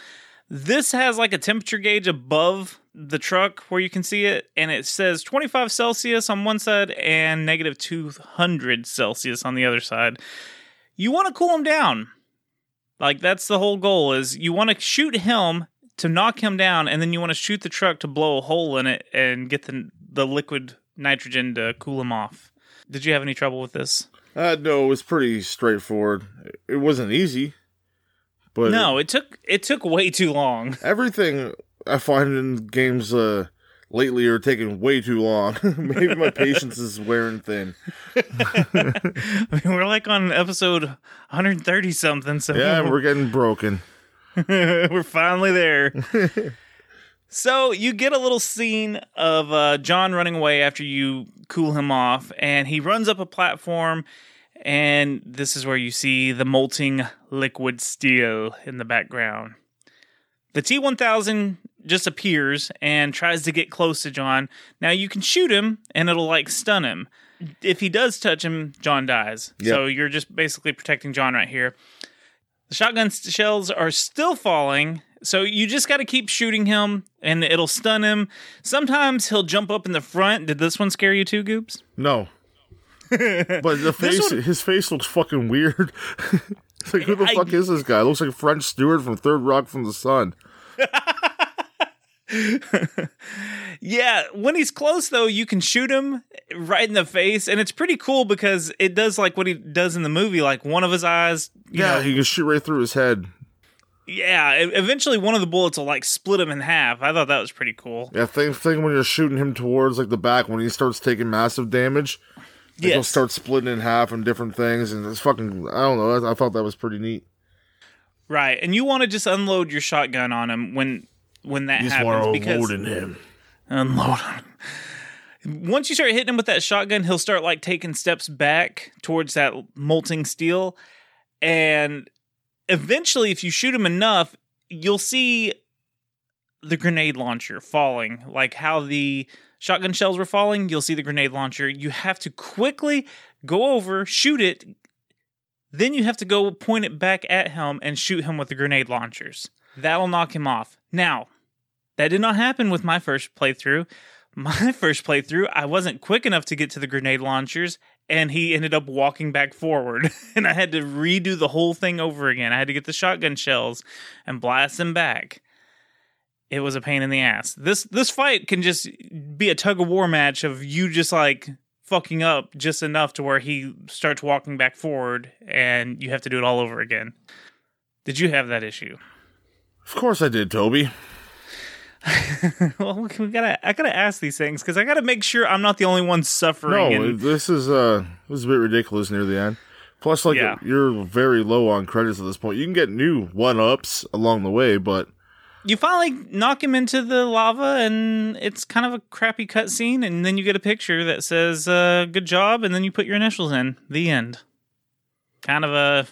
This has like a temperature gauge above the truck where you can see it, and it says 25 Celsius on one side and negative 200 Celsius on the other side. You want to cool him down. Like that's the whole goal is you want to shoot him to knock him down, and then you want to shoot the truck to blow a hole in it and get the the liquid nitrogen to cool him off. Did you have any trouble with this? Uh, no, it was pretty straightforward. It wasn't easy, but no, it took it took way too long. (laughs) everything I find in games uh, lately are taking way too long. (laughs) Maybe my patience is wearing thin. (laughs) I mean, we're like on episode 130 something, so Yeah, we're getting broken. we're finally there. So you get a little scene of uh, John running away after you cool him off, and he runs up a platform, and this is where you see the molting liquid steel in the background. The T 1000 just appears and tries to get close to John. Now you can shoot him, and it'll like stun him. If he does touch him, John dies. So you're just basically protecting John right here. The shotgun shells are still falling, so you just got to keep shooting him, and it'll stun him. Sometimes he'll jump up in the front. Did this one scare you too, Goobs? No. (laughs) but the face, one- his face looks fucking weird. (laughs) it's like, who the I- fuck is this guy? Looks like a French Stewart from Third Rock from the Sun. (laughs) Yeah, when he's close though, you can shoot him right in the face, and it's pretty cool because it does like what he does in the movie. Like one of his eyes, you Yeah, know, he can shoot right through his head. Yeah. Eventually, one of the bullets will like split him in half. I thought that was pretty cool. Yeah, thing thing when you're shooting him towards like the back when he starts taking massive damage, like, he'll start splitting in half and different things, and it's fucking. I don't know. I, I thought that was pretty neat. Right, and you want to just unload your shotgun on him when when that happens because him. unload him. Once you start hitting him with that shotgun, he'll start like taking steps back towards that molting steel, and eventually, if you shoot him enough, you'll see the grenade launcher falling, like how the shotgun shells were falling. You'll see the grenade launcher. You have to quickly go over, shoot it, then you have to go point it back at him and shoot him with the grenade launchers. That'll knock him off. Now, that did not happen with my first playthrough. (laughs) My first playthrough, I wasn't quick enough to get to the grenade launchers, and he ended up walking back forward. (laughs) and I had to redo the whole thing over again. I had to get the shotgun shells and blast him back. It was a pain in the ass. This this fight can just be a tug of war match of you just like fucking up just enough to where he starts walking back forward and you have to do it all over again. Did you have that issue? Of course I did, Toby. (laughs) well, we gotta. I gotta ask these things because I gotta make sure I'm not the only one suffering. No, and- this is uh, this is a bit ridiculous near the end. Plus, like Yeah. you're very low on credits at this point. You can get new one ups along the way, but you finally knock him into the lava, and it's kind of a crappy cutscene, and then you get a picture that says uh, "Good job," and then you put your initials in. The end. Kind of a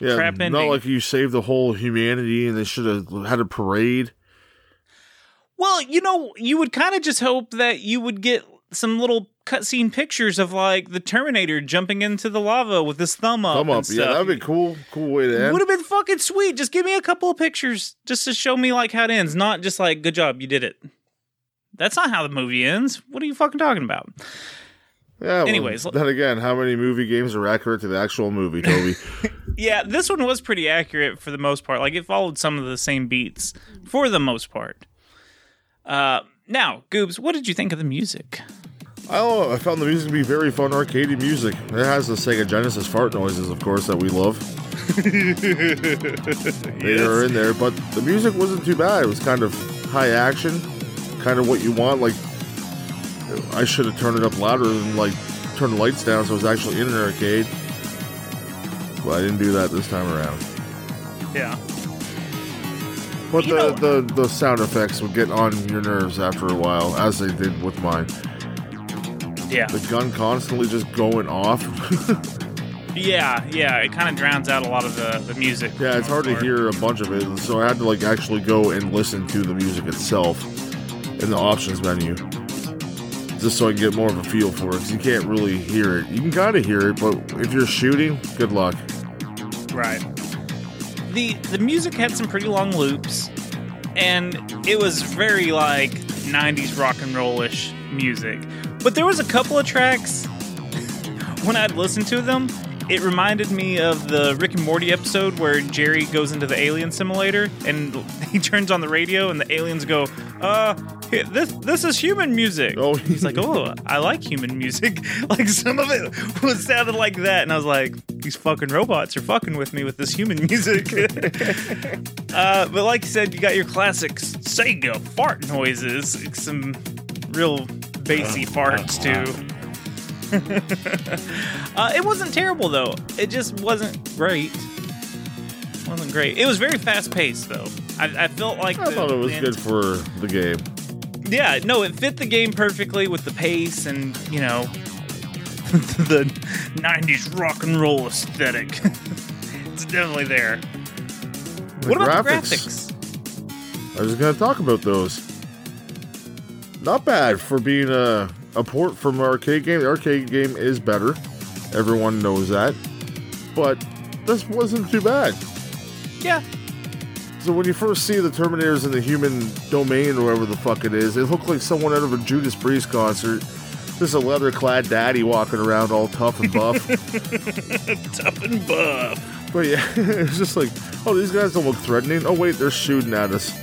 yeah, Crap not like you saved the whole humanity and they should have had a parade. Well, you know, you would kind of just hope that you would get some little cutscene pictures of like the Terminator jumping into the lava with his thumb up. Thumb up, yeah, that'd be cool. Cool way to end. Would have been fucking sweet. Just give me a couple of pictures just to show me like how it ends, not just like good job, you did it. That's not how the movie ends. What are you fucking talking about? Yeah. well, Anyways, then again, how many movie games are accurate to the actual movie, Toby? (laughs) (laughs) Yeah, this one was pretty accurate for the most part. Like it followed some of the same beats for the most part. Uh now, Goobs, what did you think of the music? I. I found the music to be very fun, arcadey music. It has the Sega Genesis fart noises, of course, that we love. (laughs) They are in there, but the music wasn't too bad. It was kind of high action, kind of what you want. Like, I should have turned it up louder and like turn the lights down so it was actually in an arcade. But I didn't do that this time around. Yeah. But the, know- the, the sound effects would get on your nerves after a while, as they did with mine. Yeah. The gun constantly just going off. (laughs) Yeah, yeah. It kind of drowns out a lot of the, the music. Yeah, it's hard to hear a bunch of it, so I had to like actually go and listen to the music itself in the options menu, just so I can get more of a feel for it. Because you can't really hear it. You can kind of hear it, but if you're shooting, good luck. Right. The the music had some pretty long loops, and it was very like '90s rock and rollish music. But there was a couple of tracks when I'd listen to them, it reminded me of the Rick and Morty episode where Jerry goes into the alien simulator and (laughs) he turns on the radio and the aliens go, "Uh, this this is human music." Oh, he's like, "Oh, I like human music." (laughs) Like some of it was sounded like that, and I was like, "These fucking robots are fucking with me with this human music." (laughs) uh, but like you said, you got your classic Sega fart noises, some real bassy farts too. (laughs) uh, it wasn't terrible though. It just wasn't great. wasn't great. It was very fast paced though. I, I felt like I the, thought it was good for the game. Yeah, no, it fit the game perfectly with the pace and you know (laughs) the '90s rock and roll aesthetic. (laughs) it's definitely there. The what about graphics. the graphics? I was going to talk about those. Not bad for being a, a port from an arcade game. The arcade game is better. Everyone knows that. But this wasn't too bad. Yeah, So when you first see the Terminators in the human domain or whatever the fuck it is, it looked like someone out of a Judas Priest concert. Just a leather-clad daddy walking around all tough and buff. (laughs) tough and buff. but yeah, (laughs) it's just like, oh, these guys don't look threatening. Oh wait, they're shooting at us.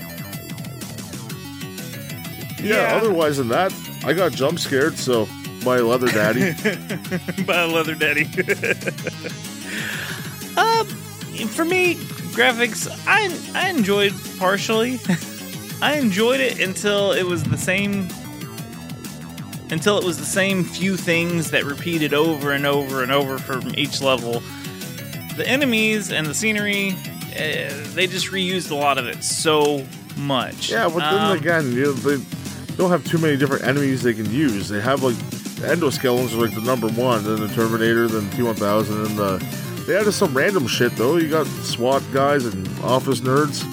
Yeah, Yeah. otherwise than that, I got jump scared, so my leather daddy. by a leather daddy. (laughs) um, for me, graphics, I I enjoyed partially. (laughs) I enjoyed it until it was the same. Until it was the same few things that repeated over and over and over from each level. The enemies and the scenery, uh, they just reused a lot of it so much. yeah, but then Um, again, you know, they don't have too many different enemies they can use. They have like the endoskeletons are like the number one, then the Terminator, then T1000, and the they added some random shit though. You got SWAT guys and office nerds.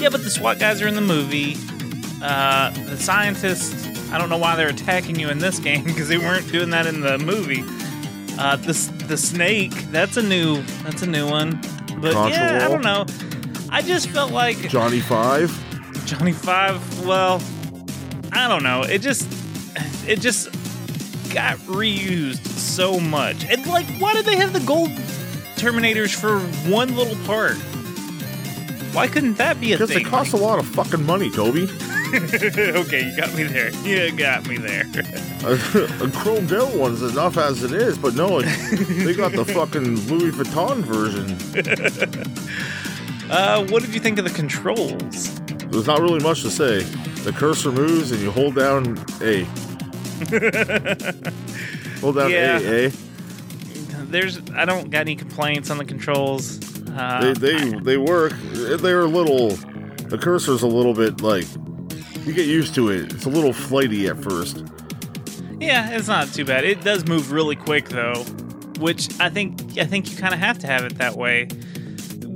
Yeah, but the SWAT guys are in the movie. Uh, the scientists, I don't know why they're attacking you in this game (laughs) because they weren't doing that in the movie. Uh, the the snake, that's a new that's a new one. But yeah, I don't know. I just felt like Johnny Five. Johnny Five. Well, I don't know. It just it just got reused so much. And like, why did they have the gold Terminators for one little part? Why couldn't that be a Because thing? Because it costs a lot of fucking money, Toby. (laughs) okay, you got me there. You got me there. (laughs) a chromed out one's enough as it is, but no, they got the (laughs) fucking Louis Vuitton version. Uh, what did you think of the controls? There's not really much to say. The cursor moves and you hold down A. (laughs) hold down Yeah. A, A. There's, I don't got any complaints on the controls. Uh, They they they work. They're a little. The cursor's a little bit like. You get used to it. It's a little flighty at first. yeah, it's not too bad. It does move really quick though, which I think I think you kind of have to have it that way.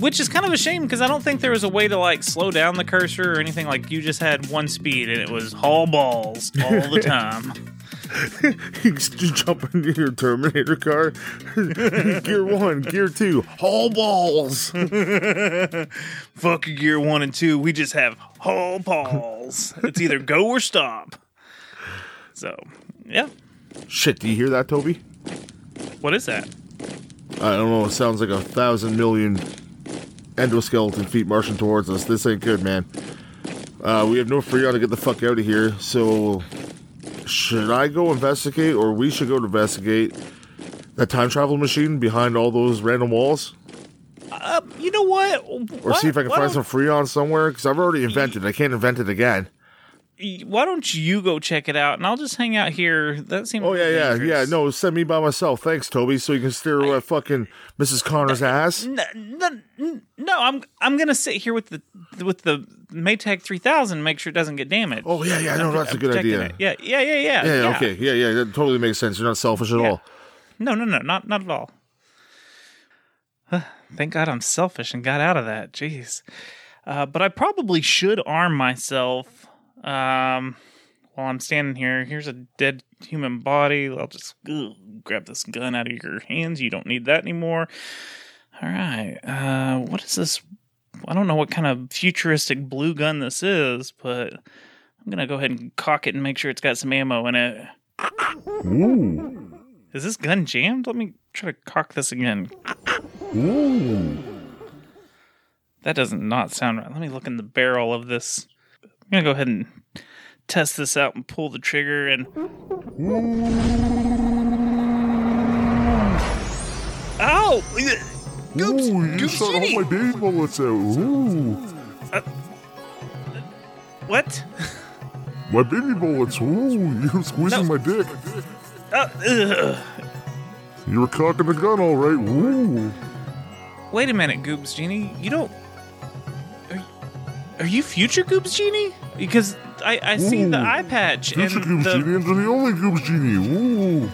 Which is kind of a shame because I don't think there was a way to like slow down the cursor or anything. Like you just had one speed and it was haul balls all the (laughs) time. (laughs) you jump into your Terminator car. (laughs) gear one, gear two, haul balls. Fuck gear one and two. We just have haul balls. it's either go or stop. So, yeah. Shit, do you hear that, Toby? What is that? I don't know. It sounds like a thousand million endoskeleton feet marching towards us. This ain't good, man. Uh, we have no freon to get the fuck out of here. So, should I go investigate, or we should go to investigate that time travel machine behind all those random walls, Uh, you know what? or see if I can find some freon somewhere? Because I've already invented. I can't invent it again. Why don't you go check it out, and I'll just hang out here. That seems. Oh yeah, yeah, yeah. No, send me by myself. Thanks, Toby. So you can steer at fucking Mrs. Connor's ass. No, no, no, I'm I'm gonna sit here with the with the Maytag 3000, make sure it doesn't get damaged. Oh yeah, yeah. No, that's a I'm good idea. it. Yeah, yeah, yeah, yeah. Yeah, yeah, okay. Yeah, yeah. That totally makes sense. You're not selfish at Yeah. all. No, no, no, not not at all. (sighs) Thank God I'm selfish and got out of that. Jeez. Uh, but I probably should arm myself um, while I'm standing here. Here's a dead human body. I'll just ugh, grab this gun out of your hands. You don't need that anymore. All right. Uh, what is this? I don't know what kind of futuristic blue gun this is, but I'm gonna go ahead and cock it and make sure it's got some ammo in it. Ooh. Is this gun jammed? Let me try to cock this again. Ooh. That does not sound right. Let me look in the barrel of this. I'm gonna go ahead and test this out and pull the trigger and. Ow! Goobs, Ooh, you Goobs shot all my baby bullets out. Ooh. What? (laughs) My baby bullets. Ooh, you (laughs) squeezing No. my dick. Uh. You were cocking the gun all right. Ooh. Wait a minute, Goobs Genie. You don't. Are, you future Goobs Genie? Because I, I see the eye patch Future and Goobs the Genie are the only Goobs Genie. Ooh.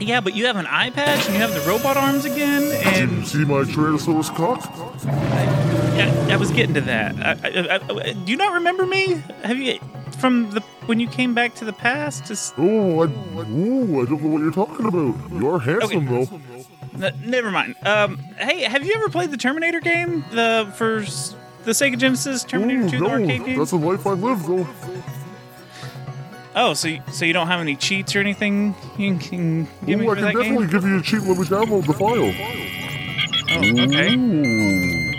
yeah, but you have an eye patch and you have the robot arms again, Did you see my Tyrannosaurus cock? I, I was getting to that. I, I, I, do you not remember me? Have you from the when you came back to the past? Just, Oh, I, ooh, I don't know what you're talking about. You are handsome, though. n- never mind. Um, hey, have you ever played the Terminator game? The for s- the Sega Genesis Terminator Ooh, 2, the no, arcade game. that's the life I live, though. Oh, so you, so you don't have any cheats or anything you can give me Ooh, I for can that definitely game? give you a cheat when we download the file. Oh, okay. Ooh.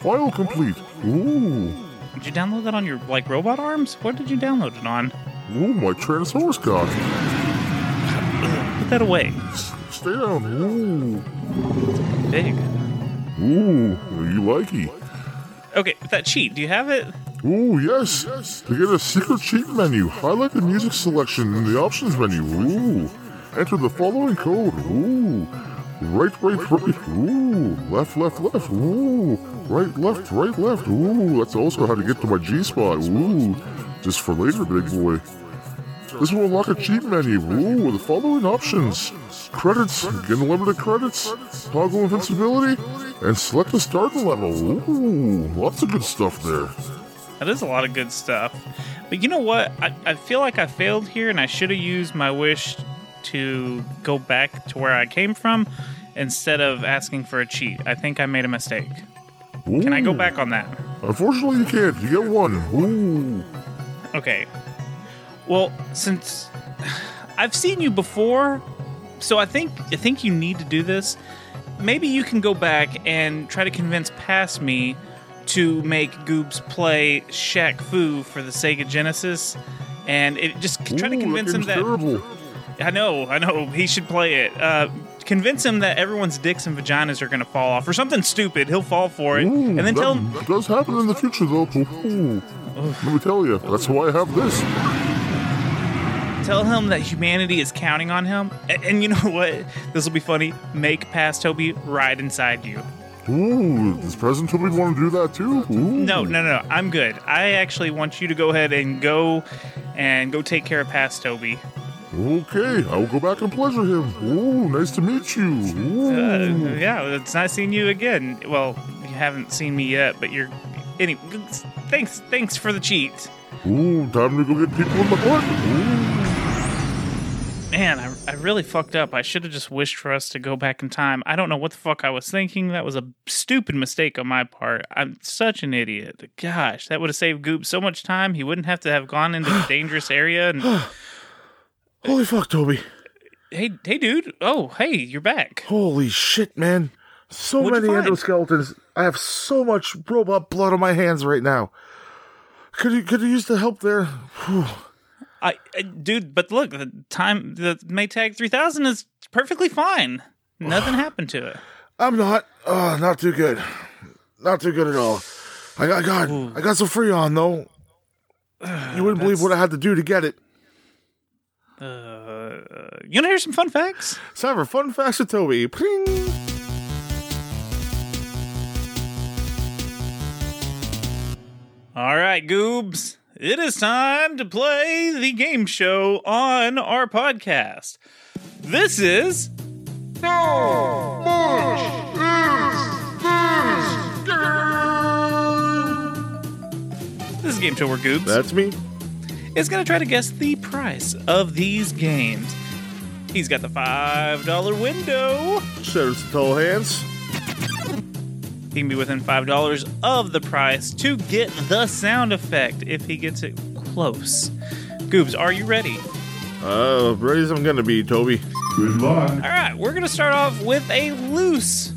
File complete. Ooh. Did you download that on your like robot arms? What did you download it on? Ooh, my Tyrannosaurus cock. Put that away. S- Stay down. Ooh. Big. Ooh, you likey. Okay, that cheat. Do you have it? Ooh, yes. To get a secret cheat menu, highlight the music selection in the options menu. Ooh. Enter the following code. Ooh. Right, right, right. Ooh. Left, left, left. Ooh. Right, left, right, left. Ooh. That's also how to get to my G spot. Ooh. Just for later, big boy. This will unlock a cheat menu. Ooh, with the following options. Credits, get unlimited credits, toggle invincibility, and select a starting level. Ooh, lots of good stuff there. That is a lot of good stuff. But you know what? I, I feel like I failed here and I should have used my wish to go back to where I came from instead of asking for a cheat. I think I made a mistake. Can I go back on that? Unfortunately, you can't. You get one. Ooh. Okay. Well, since I've seen you before, so I think I think you need to do this. Maybe you can go back and try to convince past me to make Goobs play Shaq Fu for the Sega Genesis, and it just try to Ooh, convince him that terrible. I know, I know he should play it. Uh, convince him that everyone's dicks and vaginas are gonna fall off, or something stupid. He'll fall for it, Ooh, and then that tell him. does happen in the future, though. Ooh. Let me tell you, that's why I have this. Tell him that humanity is counting on him. And, and you know (laughs) what? This will be funny. Make past Toby ride inside you. Ooh, does President Toby want to do that too? Ooh. No, no, no. I'm good. I actually want you to go ahead and go and go take care of past Toby. Okay, I will go back and pleasure him. Ooh, nice to meet you. Ooh. Uh, yeah, it's nice seeing you again. Well, you haven't seen me yet, but you're. Anyway, thanks, thanks for the cheat. Ooh, time to go get people in the butt. Ooh. Man, I, I really fucked up. I should have just wished for us to go back in time. I don't know what the fuck I was thinking. That was a stupid mistake on my part. I'm such an idiot. Gosh, that would have saved Goop so much time. He wouldn't have to have gone into the (sighs) dangerous area. And (sighs) Holy fuck, Toby. hey, hey, dude. Oh, hey, you're back. Holy shit, man. So What'd many endoskeletons. I have so much robot blood on my hands right now. Could you could you use the help there? (sighs) Whew. I, I dude, but look, the time the Maytag 3000 is perfectly fine. Nothing happened to it. I'm not. Uh, not too good. Not too good at all. I got God. I got some Freon though. (sighs) You wouldn't believe what I had to do to get it. Uh, you want to hear some fun facts? It's time for fun facts with Toby. Pling. All right, Goobs. It is time to play the game show on our podcast. This is. This is a game show where Goobs That's me. is going to try to guess the price of these games. He's got the $5 window. Out to Tall Hands. He can be within $5 of the price to get the sound effect if he gets it close. Goobs, are you ready? Uh, ready as I'm gonna be, Toby. Good luck. All right, we're going to start off with a loose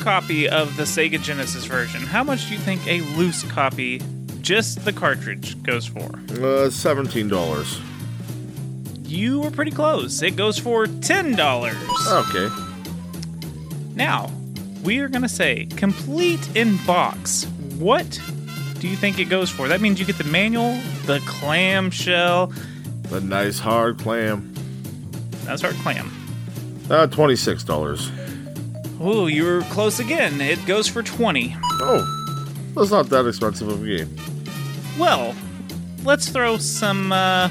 copy of the Sega Genesis version. How much do you think a loose copy, just the cartridge, goes for? Uh, seventeen dollars. You were pretty close. It goes for $10. Okay. Now, we are going to say complete in box. What do you think it goes for? That means you get the manual, the clamshell. The nice hard clam. That's hard clam. Uh, twenty-six dollars. Ooh, you were close again. It goes for 20. Oh, that's not that expensive of a game. Well, let's throw some uh,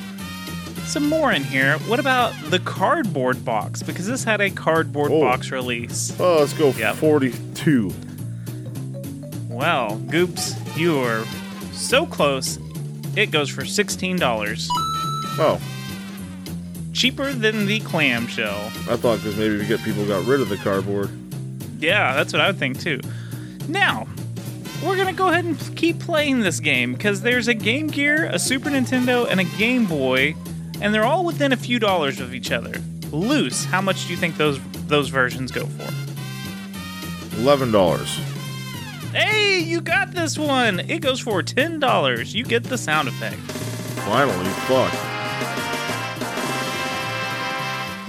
some more in here. What about the cardboard box? Because this had a cardboard Oh. box release. Oh, let's go Yep. forty-two. Well, Goobs, you are so close. It goes for $16. Oh, Cheaper than the clamshell. I thought because maybe get people got rid of the cardboard. Yeah, that's what I would think too. Now, we're gonna go ahead and keep playing this game because there's a Game Gear, a Super Nintendo, and a Game Boy, and they're all within a few dollars of each other. Loose, how much do you think those those versions go for? Eleven dollars. Hey, you got this one! It goes for ten dollars. You get the sound effect. Finally, fuck.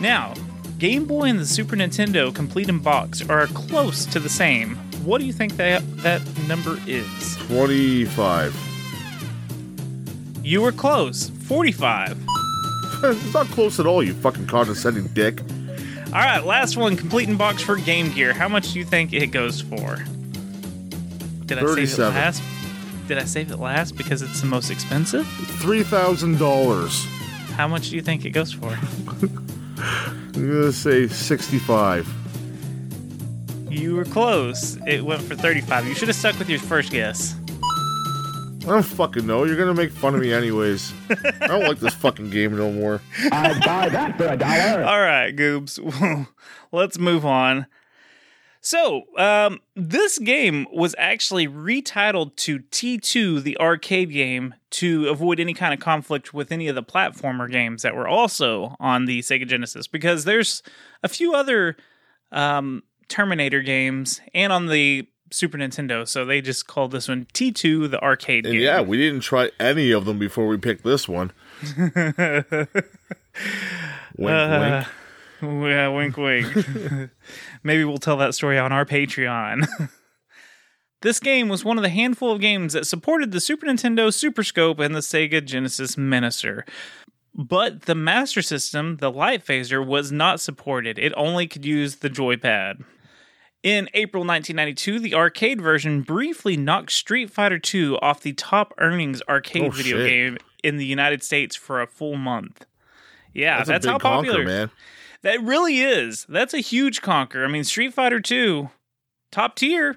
Now, Game Boy and the Super Nintendo complete in box are close to the same. What do you think that that number is? Twenty-five. You were close. Forty-five. (laughs) it's not close at all. You fucking condescending dick. All right, last one, complete in box for Game Gear. How much do you think it goes for? Did I save it 37. last? Did I save it last because it's the most expensive? Three thousand dollars. How much do you think it goes for? (laughs) I'm gonna say sixty-five. You were close. It went for 35. You should have stuck with your first guess. I don't fucking know. You're gonna make fun of me anyways. I don't like this fucking game no more. I'd buy that for a dollar. All right, Goobs. (laughs) Let's move on. So, um, this game was actually retitled to T2, the arcade game, to avoid any kind of conflict with any of the platformer games that were also on the Sega Genesis, because there's a few other um, Terminator games and on the Super Nintendo, so they just called this one T2, the arcade game. yeah, we didn't try any of them before we picked this one. (laughs) wink, Uh, wink. Yeah, wink, wink. (laughs) Maybe we'll tell that story on our Patreon. (laughs) this game was one of the handful of games that supported the Super Nintendo Super Scope and the Sega Genesis Menacer. But the Master System, the Light Phaser, was not supported. It only could use the joypad. In April 1992, the arcade version briefly knocked Street Fighter II off the top earnings arcade Oh, video shit. game in the United States for a full month. Yeah, That's, that's, how conquer, popular. man. That really is. That's a huge conquer. I mean, Street Fighter II, top tier.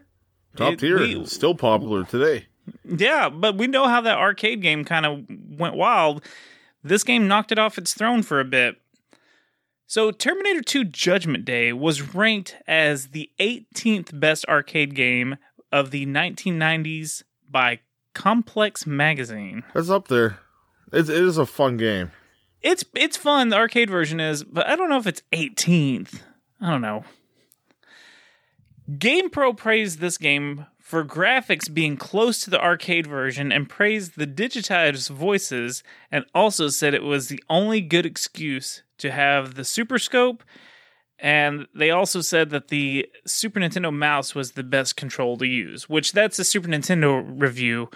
Top It- tier, we- still popular today. Yeah, but we know how that arcade game kind of went wild. This game knocked it off its throne for a bit. So, Terminator 2 Judgment Day was ranked as the 18th best arcade game of the 1990s by Complex Magazine. That's up there. It's, it is a fun game. It's it's fun. The arcade version is, but I don't know if it's 18th. I don't know. GamePro praised this game for graphics being close to the arcade version and praised the digitized voices and also said it was the only good excuse to have the Super Scope. And they also said that the Super Nintendo mouse was the best control to use, which that's a Super Nintendo review.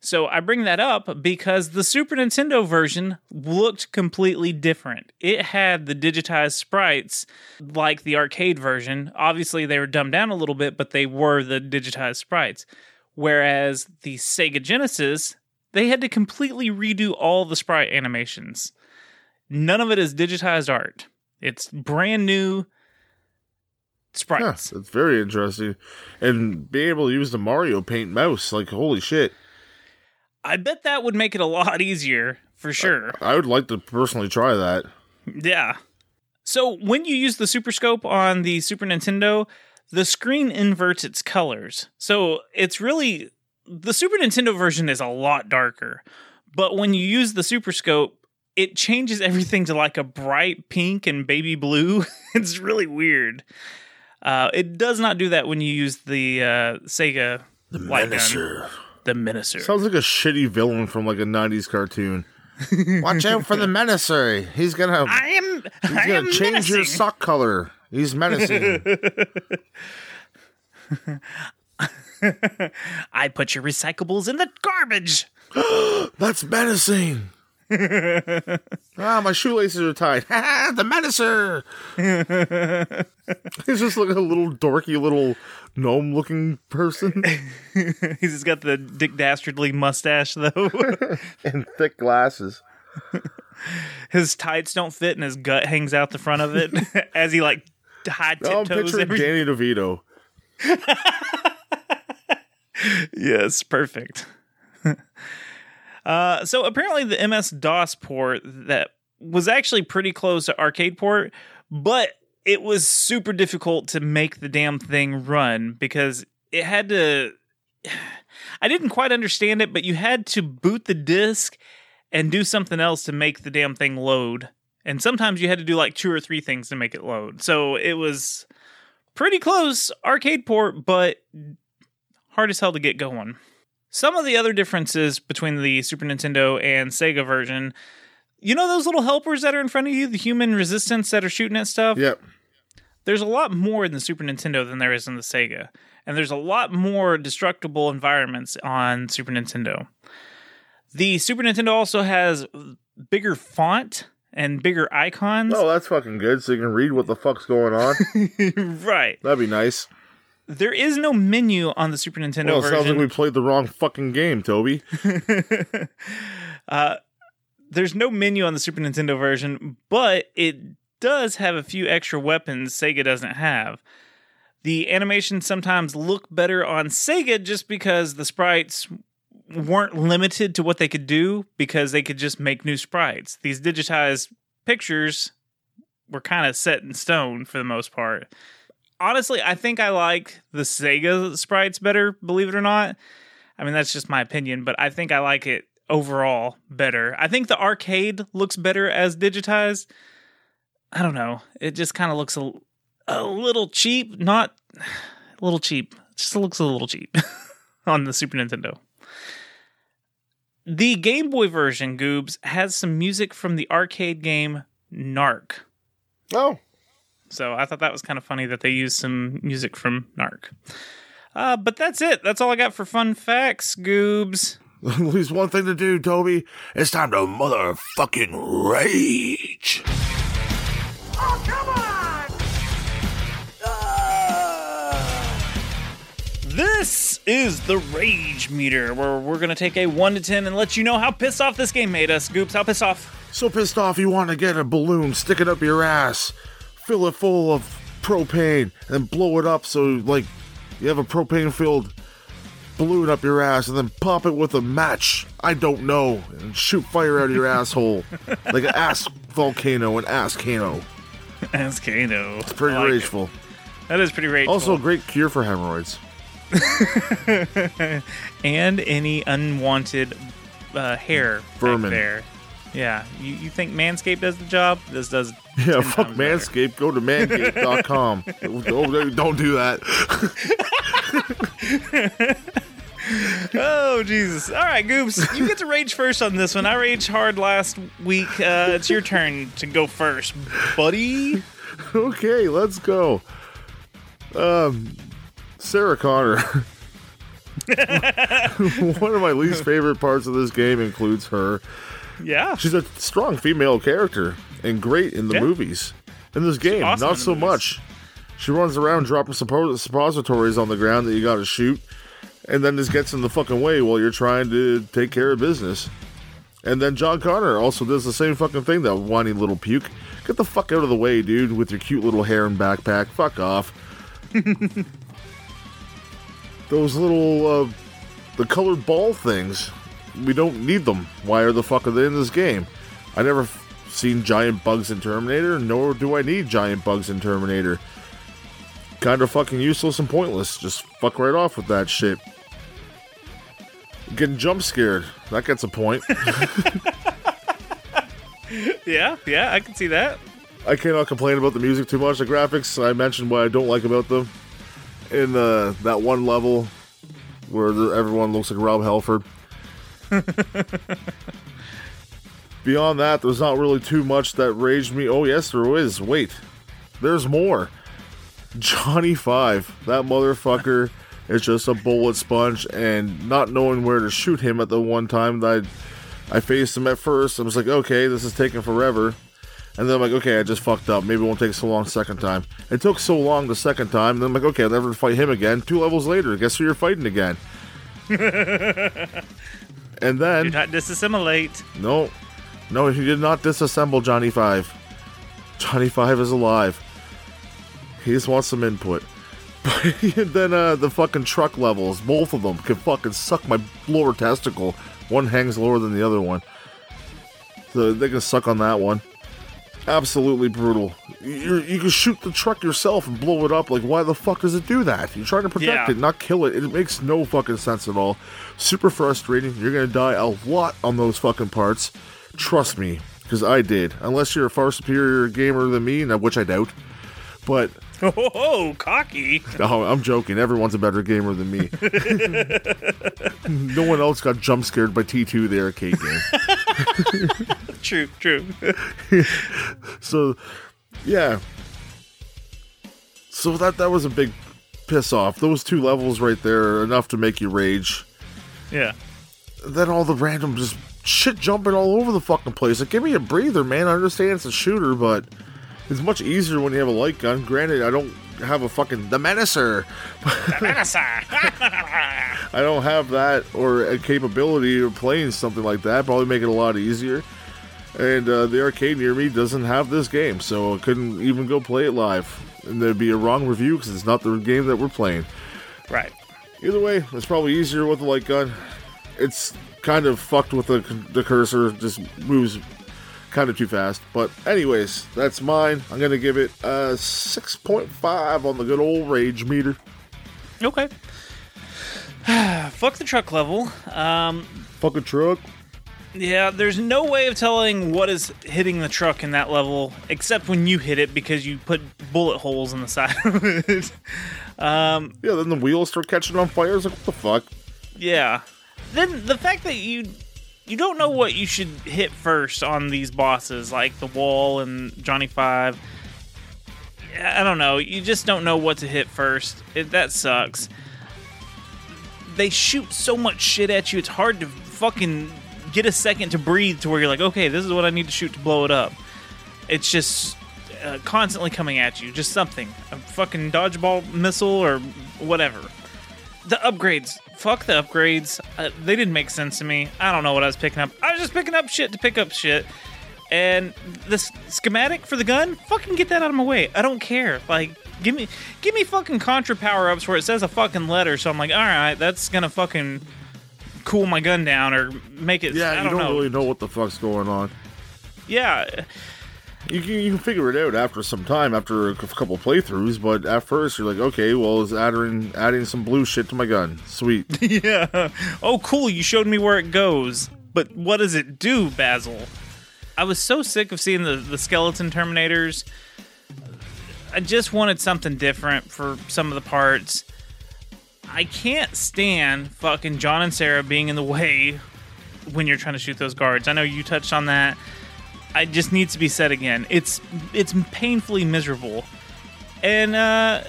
So I bring that up because the Super Nintendo version looked completely different. It had the digitized sprites like the arcade version. Obviously, they were dumbed down a little bit, but they were the digitized sprites. Whereas the Sega Genesis, they had to completely redo all the sprite animations. None of it is digitized art. It's brand new Yeah, sprites. it's very interesting. And being able to use the Mario Paint mouse, like, holy shit. I bet that would make it a lot easier for sure. I would like to personally try that. Yeah. So when you use the Super Scope on the Super Nintendo, the screen inverts its colors. So it's really the Super Nintendo version is a lot darker. But when you use the Super Scope, it changes everything to like a bright pink and baby blue. (laughs) it's really weird. Uh, it does not do that when you use the uh, Sega light gun, the Menacer. Sounds like a shitty villain from like a '90s cartoon. (laughs) Watch out for the Menacer. He's gonna I am. he's I gonna change your sock color. He's menacing. (laughs) I put your recyclables in the garbage. (gasps) That's menacing. (laughs) ah, my shoelaces are tied. (laughs) the menacer. (laughs) He's just like a little dorky little gnome looking person He's just got the Dick Dastardly mustache though. and thick glasses. his tights don't fit and his gut hangs out the front of it as he like high Now I'm picturing every Danny DeVito. Yes, perfect. Uh, so apparently the MS DOS port that was actually pretty close to arcade port, but it was super difficult to make the damn thing run because it had to. (sighs) I didn't quite understand it, but you had to boot the disk and do something else to make the damn thing load. And sometimes you had to do like two or three things to make it load. So it was pretty close arcade port, but hard as hell to get going. Some of the other differences between the Super Nintendo and Sega version, you know those little helpers that are in front of you, the human resistance that are shooting at stuff? Yep. There's a lot more in the Super Nintendo than there is in the Sega. And there's a lot more destructible environments on Super Nintendo. The Super Nintendo also has bigger font and bigger icons. Oh, that's fucking good. So you can read what the fuck's going on. (laughs) right. That'd be nice. There is no menu on the Super Nintendo Well, it version. sounds like we played the wrong fucking game, Toby. (laughs) Uh, there's no menu on the Super Nintendo version, but it does have a few extra weapons Sega doesn't have. The animations sometimes look better on Sega just because the sprites weren't limited to what they could do because they could just make new sprites. These digitized pictures were kind of set in stone for the most part. Honestly, I think I like the Sega sprites better, believe it or not. I mean, that's just my opinion, but I think I like it overall better. I think the arcade looks better as digitized. I don't know. It just kind of looks a, a little cheap. Not a (sighs) little cheap. It just looks a little cheap (laughs) on the Super Nintendo. The Game Boy version, Goobs, has some music from the arcade game Narc. Oh, So I thought that was kind of funny that they used some music from Narc. Uh, but that's it. That's all I got for fun facts, Goobs. (laughs) at least one thing to do, Toby. It's time to motherfucking rage. Oh, come on! Ah! This is the Rage Meter, where we're going to take a 1 to 10 and let you know how pissed off this game made us. Goobs, how pissed off? So pissed off you want to get a balloon, stick it up your ass, fill it full of propane, and blow it up so like you have a propane filled balloon up your ass and then pop it with a match. I don't know. And shoot fire out of your asshole. (laughs) Like an ass volcano, an ass cano. That's Kano. Pretty I like it. rageful. That is pretty rageful. Also a great cure for hemorrhoids. (laughs) and any unwanted uh, hair back Vermin. there. Yeah, you, you think Manscaped does the job? This does. (laughs) Yeah, fuck. Manscaped. Go to manscaped.com. (laughs) oh, don't do that. (laughs) Oh Jesus! All right, Goobs, you get to rage first on this one. I raged hard last week. Uh, it's your turn to go first, buddy. Okay, let's go. Um, Sarah Connor. One of my least favorite parts of this game includes her. Yeah, She's a strong female character and great in the Yeah. movies. In this game, awesome not so movies. much. She runs around dropping suppo- suppositories on the ground that you gotta shoot, and then just gets in the fucking way while you're trying to take care of business. And then John Connor also does the same fucking thing, that whiny little puke. Get the fuck out of the way, dude, with your cute little hair and backpack. Fuck off. (laughs) Those little, uh, the colored ball things, we don't need them. Why are the fuck are they in this game? I never f- seen giant bugs in Terminator, nor do I need giant bugs in Terminator. Kind of fucking useless and pointless. Just fuck right off with that shit. Getting jump scared. That gets a point. (laughs) Yeah, yeah, I can see that. I cannot complain about the music too much. The graphics, I mentioned what I don't like about them. In uh, that one level where everyone looks like Rob Halford. (laughs) Beyond that, there's not really too much that raged me. Oh, yes, there is. Wait, there's more. Johnny Five, that motherfucker is just a bullet sponge, and not knowing where to shoot him at the one time that I, I faced him at first, I was like, okay, this is taking forever. And then I'm like, okay, I just fucked up. Maybe it won't take so long second time. It took so long the second time. Then I'm like, okay, I'll never fight him again. Two levels later, guess who you're fighting again? (laughs) and then Do not disassimilate. no, no, he did not disassemble Johnny Five. Johnny Five is alive. He just wants some input. But (laughs) then uh, the fucking truck levels, both of them can fucking suck my lower testicle. One hangs lower than the other one, so they can suck on that one. Absolutely brutal. You you can shoot the truck yourself and blow it up. Like, why the fuck does it do that? You're trying to protect Yeah. it, not kill it. It makes no fucking sense at all. Super frustrating. You're gonna die a lot on those fucking parts. Trust me, because I did. Unless you're a far superior gamer than me, and which I doubt. But (laughs) Oh, cocky. oh, I'm joking. Everyone's a better gamer than me. (laughs) no one else got jump scared by T2, the arcade game. (laughs) True, true. (laughs) So, yeah. So that that was a big piss off. Those two levels right there are enough to make you rage. yeah. Then all the random just shit jumping all over the fucking place. Like, give me a breather, man. I understand it's a shooter, but it's much easier when you have a light gun. Granted, I don't have a fucking the menacer. (laughs) I don't have that or a capability of playing something like that. Probably make it a lot easier. And uh, the arcade near me doesn't have this game, so I couldn't even go play it live. And there'd be a wrong review because it's not the game that we're playing. right. Either way, it's probably easier with the light gun. It's kind of fucked with the, the cursor, just moves kind of too fast. But, anyways, that's mine. I'm going to give it a 6.5 on the good old rage meter. Okay. (sighs) Fuck the truck level. Um, Fuck a truck. Yeah, there's no way of telling what is hitting the truck in that level except when you hit it because you put bullet holes in the side of it. Um, yeah, then the wheels start catching on fire. It's like, what the fuck? Yeah. Then the fact that you you don't know what you should hit first on these bosses, like the wall and Johnny Five. I don't know. You just don't know what to hit first. It, that sucks. They shoot so much shit at you. It's hard to fucking get a second to breathe to where you're like, okay, this is what I need to shoot to blow it up. It's just uh, constantly coming at you. Just something. A fucking dodgeball missile or whatever the upgrades. Fuck the upgrades. Uh, they didn't make sense to me. I don't know what I was picking up. I was just picking up shit to pick up shit. And the schematic for the gun, fucking get that out of my way. I don't care. Like, give me, give me fucking contra power ups where it says a fucking letter. So I'm like, all right, that's gonna fucking cool my gun down or make it. Yeah, I you don't, don't know. really know what the fuck's going on. Yeah, You can, you can figure it out after some time, after a couple playthroughs. But at first, you're like, okay, well, it's adding adding some blue shit to my gun. Sweet. (laughs) yeah. Oh, cool. You showed me where it goes. But what does it do, Basil? I was so sick of seeing the, the skeleton Terminators. I just wanted something different for some of the parts. I can't stand fucking John and Sarah being in the way when you're trying to shoot those guards. I know you touched on that. I just needs to be said again. It's it's painfully miserable. And uh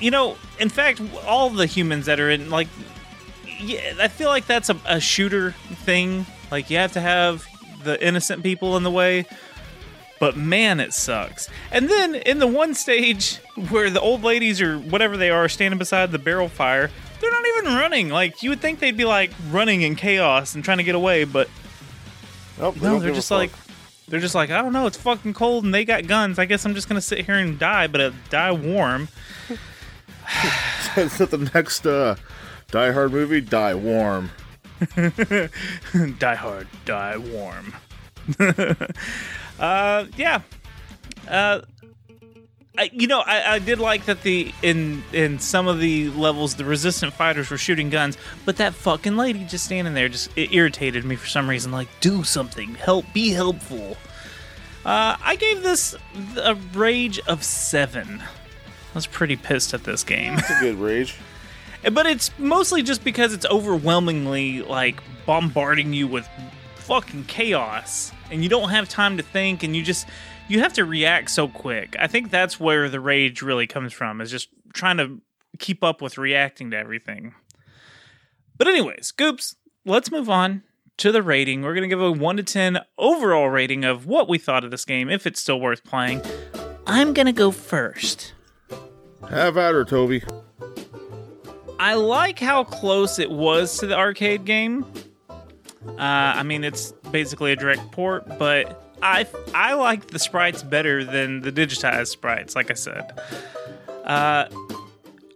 you know, in fact, all the humans that are in like yeah, I feel like that's a, a shooter thing. Like you have to have the innocent people in the way. But man, it sucks. And then in the one stage where the old ladies or whatever they are standing beside the barrel fire, they're not even running. Like you would think they'd be like running in chaos and trying to get away, but Nope, they no, they're just like they're just like I don't know. It's fucking cold and they got guns. I guess I'm just gonna sit here and die, but uh, die warm. (laughs) Is that the next uh, Die Hard movie? Die Warm. (laughs) die hard, die warm. (laughs) Uh, yeah. Uh, I, you know, I, I did like that the in in some of the levels the resistant fighters were shooting guns, but that fucking lady just standing there just it irritated me for some reason. Like, do something, help, be helpful. Uh, I gave this a rage of seven. I was pretty pissed at this game. It's a good rage. (laughs) But it's mostly just because it's overwhelmingly like bombarding you with fucking chaos and you don't have time to think and you just you have to react so quick. I think that's where the rage really comes from is just trying to keep up with reacting to everything. But anyways, Goobs, let's move on to the rating. We're going to give a 1 to 10 overall rating of what we thought of this game if it's still worth playing. I'm going to go first. Have at her, Toby. I like how close it was to the arcade game. Uh, I mean, it's basically a direct port, but I I like the sprites better than the digitized sprites. Like I said, uh,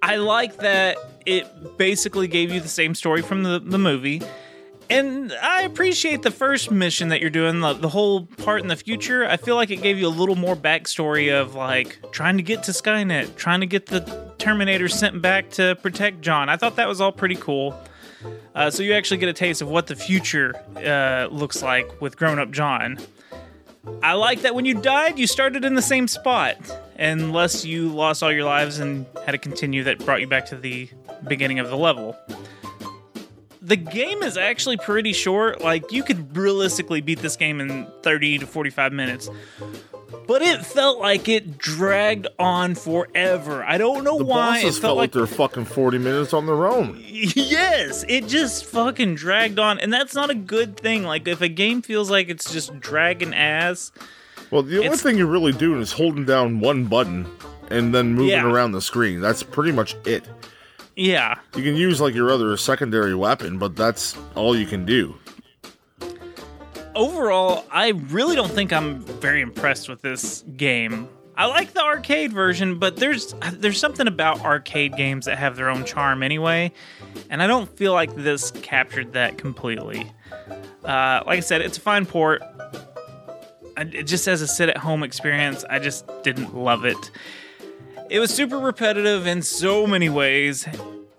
I like that it basically gave you the same story from the the movie. And I appreciate the first mission that you're doing, the, the whole part in the future. I feel like it gave you a little more backstory of like trying to get to Skynet, trying to get the Terminator sent back to protect John. I thought that was all pretty cool. Uh, so you actually get a taste of what the future uh, looks like with grown up John. I like that when you died, you started in the same spot, unless you lost all your lives and had to continue that brought you back to the beginning of the level. The game is actually pretty short. Like, you could realistically beat this game in 30 to 45 minutes. But it felt like it dragged on forever. I don't know The why. bosses it felt felt like they're fucking 40 minutes on their own. (laughs) Yes, it just fucking dragged on, and that's not a good thing. Like if a game feels like it's just dragging ass, Well, the only thing you're really doing is holding down one button and then moving Yeah. around the screen. That's pretty much it. Yeah. You can use like your other secondary weapon, but that's all you can do. Overall, I really don't think I'm very impressed with this game. I like the arcade version, but there's there's something about arcade games that have their own charm anyway, and I don't feel like this captured that completely. Uh, like I said, it's a fine port. I- It just as a sit-at-home experience, I just didn't love it. It was super repetitive in so many ways,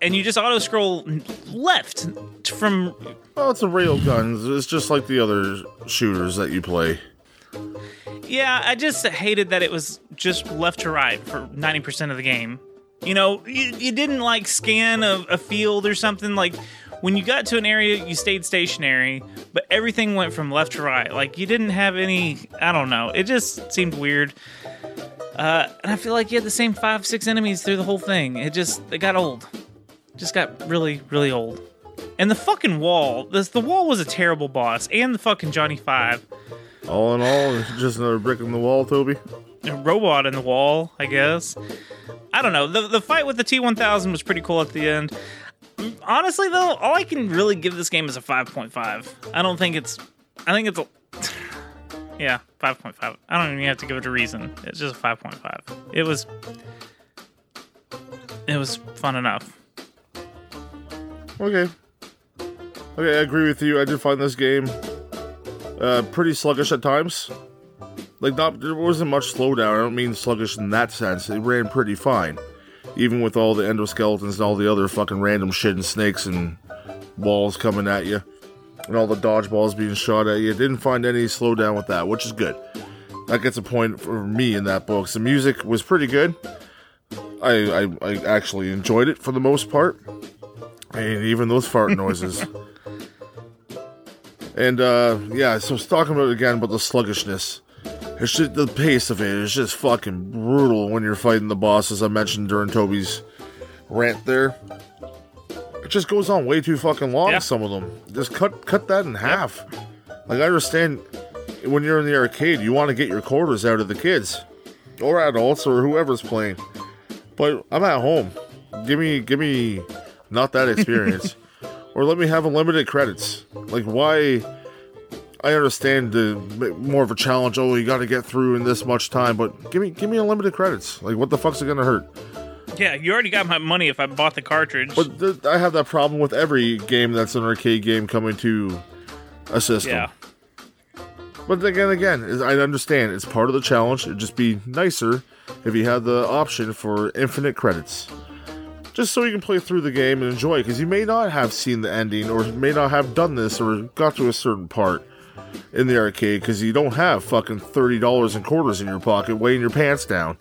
and you just auto scroll left from Well, it's a rail guns. It's just like the other shooters that you play. Yeah, I just hated that it was just left to right for 90% of the game. You know, you, you didn't like scan a, a field or something. Like, when you got to an area, you stayed stationary, but everything went from left to right. Like, you didn't have any, I don't know. It just seemed weird. Uh, and I feel like you had the same five, six enemies through the whole thing. It just, it got old. Just got really, really old. And the fucking wall, this, the wall was a terrible boss, and the fucking Johnny Five. All in all, it's just another brick in the wall, Toby. a robot in the wall, I guess. I don't know. The the fight with the T1000 was pretty cool at the end. Honestly though, all I can really give this game is a 5.5. I don't think it's I think it's a Yeah, 5.5. I don't even have to give it a reason. It's just a 5.5. It was it was fun enough. Okay. Okay, I agree with you. I did find this game uh, pretty sluggish at times. Like, not there wasn't much slowdown. I don't mean sluggish in that sense. It ran pretty fine, even with all the endoskeletons and all the other fucking random shit and snakes and walls coming at you, and all the dodgeballs being shot at you. Didn't find any slowdown with that, which is good. That gets a point for me in that book. The music was pretty good. I, I, I actually enjoyed it for the most part. And even those fart (laughs) noises. and uh yeah, so I was talking about it again about the sluggishness. It's just the pace of it is just fucking brutal when you're fighting the boss, as I mentioned during Toby's rant there. It just goes on way too fucking long, Yeah. some of them. Just cut cut that in half. Like I understand when you're in the arcade, you want to get your quarters out of the kids. Or adults or whoever's playing. But I'm at home. Give me give me not that experience. (laughs) or let me have unlimited credits. Like why I understand the more of a challenge. Oh, you got to get through in this much time, but give me give me unlimited credits. Like what the fuck's it gonna hurt? Yeah, you already got my money if I bought the cartridge. But th- I have that problem with every game that's an arcade game coming to a system. yeah. But again, again, I understand it's part of the challenge. It'd just be nicer if you had the option for infinite credits. Just so you can play through the game and enjoy because you may not have seen the ending or may not have done this or got to a certain part in the arcade because you don't have fucking $30 and quarters in your pocket weighing your pants down.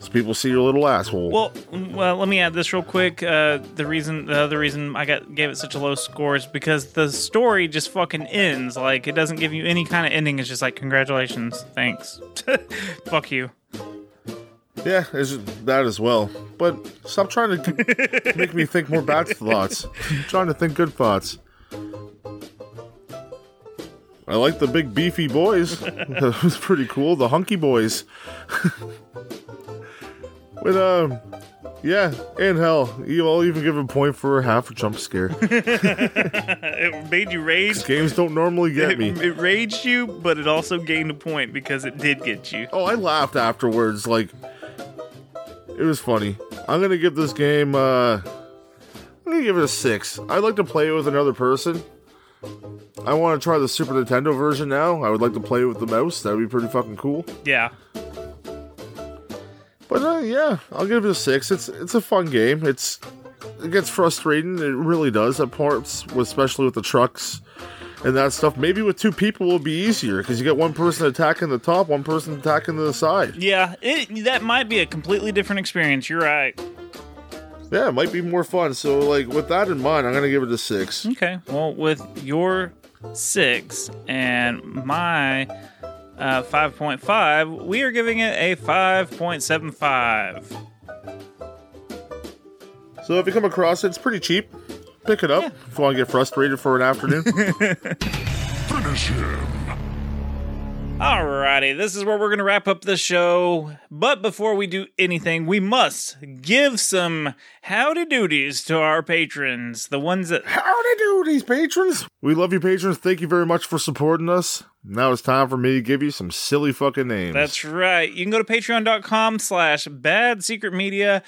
So people see your little asshole. Well, well, let me add this real quick. Uh, the reason, the other reason I got gave it such a low score is because the story just fucking ends. Like it doesn't give you any kind of ending. It's just like congratulations, thanks, (laughs) fuck you. Yeah, it's just that as well. But stop trying to (laughs) make me think more bad thoughts. I'm trying to think good thoughts. I like the big beefy boys. (laughs) that was pretty cool. The hunky boys. But um, yeah, and hell, you all even give a point for half a jump scare. (laughs) It made you rage. Games don't normally get It, me. it raged you, but it also gained a point because it did get you. Oh, I laughed afterwards. Like, it was funny. I'm gonna give this game. uh I'm gonna give it a six. I'd like to play it with another person. I want to try the Super Nintendo version now. I would like to play it with the mouse. That would be pretty fucking cool. Yeah. But uh, yeah, I'll give it a six. It's it's a fun game. It's it gets frustrating. It really does at parts, especially with the trucks and that stuff. Maybe with two people will be easier because you get one person attacking the top, one person attacking the side. Yeah, it, that might be a completely different experience. You're right. Yeah, it might be more fun. So, like, with that in mind, I'm gonna give it a six. Okay. Well, with your six and my uh, 5.5, we are giving it a 5.75. So, if you come across it, it's pretty cheap. Pick it up if you want to get frustrated for an afternoon. (laughs) Finish him. Alrighty, this is where we're going to wrap up the show. But before we do anything, we must give some howdy doodies to our patrons. The ones that. Howdy do, these patrons. We love you, patrons. Thank you very much for supporting us. Now it's time for me to give you some silly fucking names. That's right. You can go to patreon.com slash bad secret media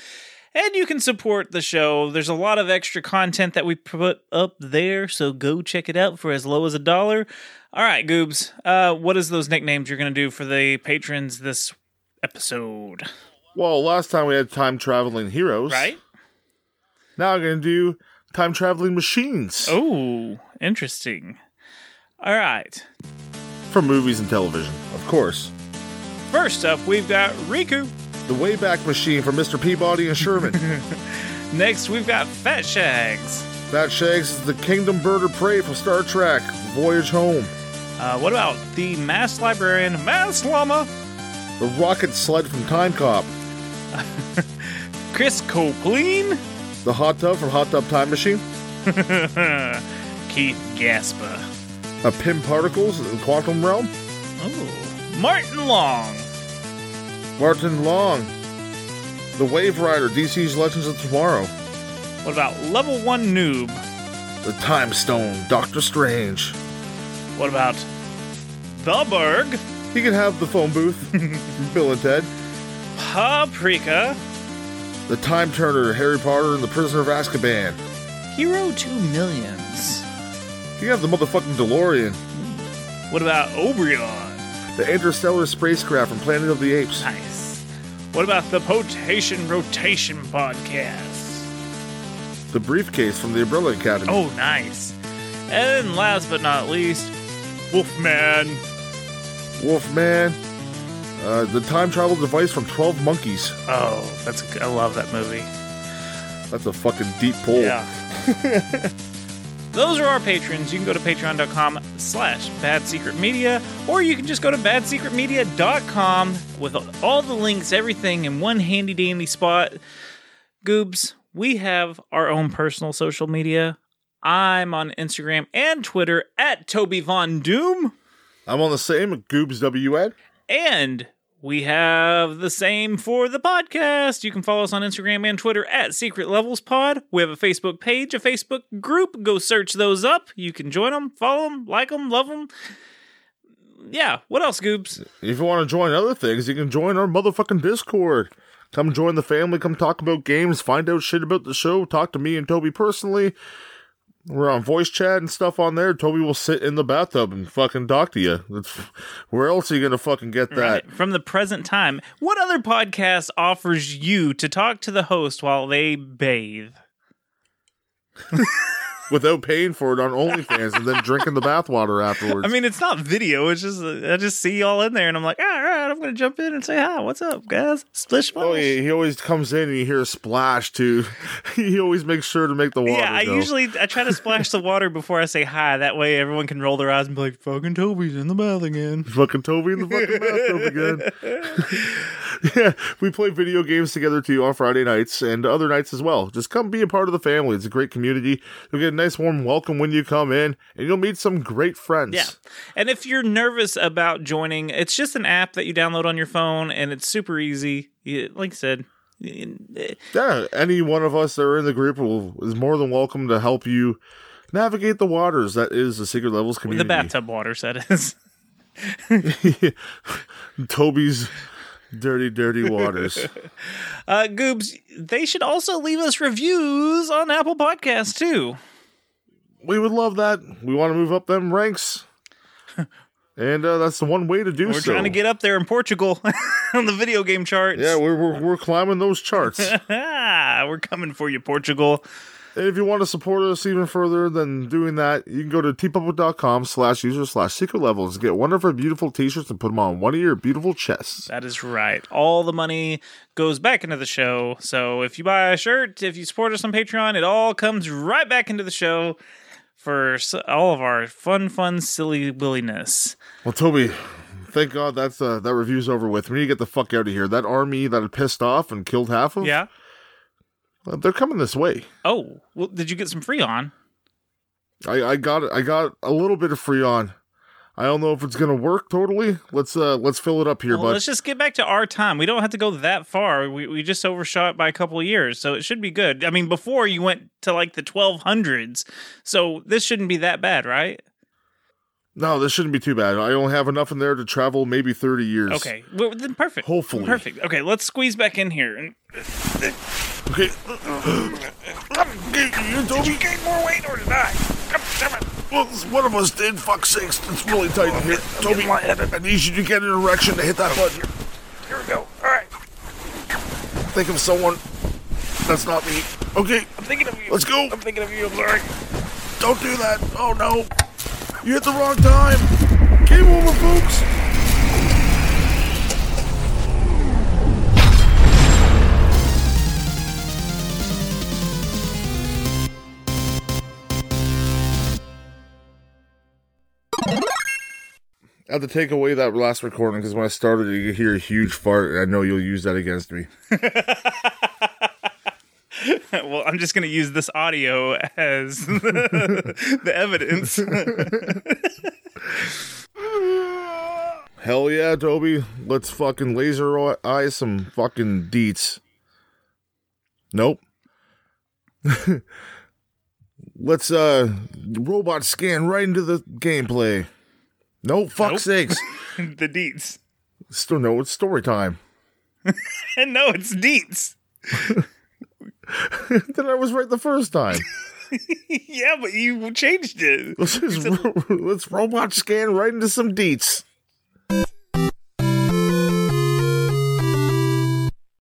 and you can support the show. There's a lot of extra content that we put up there, so go check it out for as low as a dollar. All right, Goobs, uh, what is those nicknames you're going to do for the patrons this episode? well, last time we had time traveling heroes. Right? Now I'm gonna do time traveling machines Oh, interesting. All right. From movies and television, of course. First up, we've got Riku. The Wayback Machine from Mr. Peabody and Sherman. (laughs) Next, we've got Fat Shags. Fat Shags is the Klingon Bird of Prey from Star Trek Voyage Home. Uh, what about the Mass Librarian, Mass Llama? The Rocket Sled from Time Cop. (laughs) Chris Copleen? The Hot Tub from Hot Tub Time Machine. (laughs) Keith Gasper. Uh, A Pym Particles in the Quantum Realm. Oh, Martin Long. Martin Long. The Wave Rider, DC's Legends of Tomorrow. What about Level 1 Noob? The Time Stone, Doctor Strange. What about The Berg? He can have the phone booth (laughs) Bill and Ted. Paprika? The Time Turner, Harry Potter, and the Prisoner of Azkaban. Hero 2 Millions. Can have the motherfucking DeLorean. What about Obrion? The Interstellar Spacecraft from Planet of the Apes. Nice. What about the Potation Rotation Podcast? The Briefcase from the Umbrella Academy. Oh, nice. And last but not least, Wolfman. Wolfman. Uh, the Time Travel Device from 12 Monkeys. Oh, that's I love that movie. That's a fucking deep pull. Yeah. (laughs) Those are our patrons. You can go to patreon.com slash bad secret media, or you can just go to badsecretmedia.com with all the links, everything in one handy dandy spot. Goobs, we have our own personal social media. I'm on Instagram and Twitter at Toby Von Doom. I'm on the same at Goobs WN. And we have the same for the podcast. You can follow us on Instagram and Twitter at Secret Levels Pod. We have a Facebook page, a Facebook group. Go search those up. You can join them, follow them, like them, love them. Yeah, what else, Goobs? If you want to join other things, you can join our motherfucking Discord. Come join the family, come talk about games, find out shit about the show, talk to me and Toby personally. We're on voice chat and stuff on there. Toby will sit in the bathtub and fucking talk to you. That's, where else are you gonna fucking get that? Right. From the present time, what other podcast offers you to talk to the host while they bathe? (laughs) Without paying for it on OnlyFans and then (laughs) drinking the bathwater afterwards. I mean, it's not video. It's just I just see y'all in there, and I'm like, all right, I'm gonna jump in and say hi. What's up, guys? Splish splash. Oh, he, he always comes in and you hear a splash too. (laughs) he always makes sure to make the water. Yeah, I go. usually I try to splash the (laughs) water before I say hi. That way, everyone can roll their eyes and be like, "Fucking Toby's in the bath again." fucking Toby in the fucking bathtub again. Yeah, (laughs) we play video games together too on Friday nights and other nights as well. Just come be a part of the family. It's a great community. You'll get a nice warm welcome when you come in, and you'll meet some great friends. Yeah. And if you're nervous about joining, it's just an app that you download on your phone and it's super easy. Like I said, eh, Yeah, any one of us that are in the group will is more than welcome to help you navigate the waters that is the Secret Levels community. the bathtub water that is. (laughs) (laughs) Toby's dirty, dirty waters. (laughs) Uh, Goobs, they should also leave us reviews on Apple Podcasts too. we would love that. We want to move up them ranks. (laughs) And uh, that's the one way to do so. We're trying to get up there in Portugal (laughs) on the video game charts. yeah, we're, we're, we're climbing those charts. we're coming for you, Portugal. And if you want to support us even further than doing that, you can go to teepublic.com slash user slash secret levels and get one of our beautiful t-shirts and put them on one of your beautiful chests. That is right. All the money goes back into the show. So if you buy a shirt, if you support us on Patreon, it all comes right back into the show for all of our fun, fun, silly williness. Well, Toby, thank God that's uh, that review's over with. We need to get the fuck out of here. That army that had pissed off and killed half of, Yeah. Uh, they're coming this way. Oh, well, did you get some Freon? I, I got I got a little bit of Freon. I don't know if it's gonna work totally. Let's uh let's fill it up here, Well, bud. let's just get back to our time. We don't have to go that far. We, we just overshot by a couple of years, so it should be good. I mean, before you went to like the 1200s, so this shouldn't be that bad, right? No, this shouldn't be too bad. I only have enough in there to travel maybe thirty years. Okay, well, then perfect. Hopefully. perfect. Okay, let's squeeze back in here. And Okay. You Did you gain more weight or did I? God damn it. Well, one of us did. Fuck sakes, it's really tight in here. Toby, I need you to get an erection to hit that button. Here we go. All right. Think of someone. That's not me. Okay, I'm thinking of you. let's go. I'm thinking of you. I'm sorry. Don't do that. Oh no. You hit the wrong time. Game over, folks. I have to take away that last recording because when I started, you could hear a huge fart, and I know you'll use that against me. (laughs) (laughs) well, I'm just going to use this audio as (laughs) the evidence. (laughs) Hell yeah, Toby. Let's fucking laser eye some fucking deets. Nope. Let's uh robot scan right into the gameplay. No fuck Nope. sakes. the deets. Still no, it's story time. And no, it's deets. (laughs) then I was right the first time. (laughs) yeah, but you changed it. Let's just (laughs) let's robot scan right into some deets.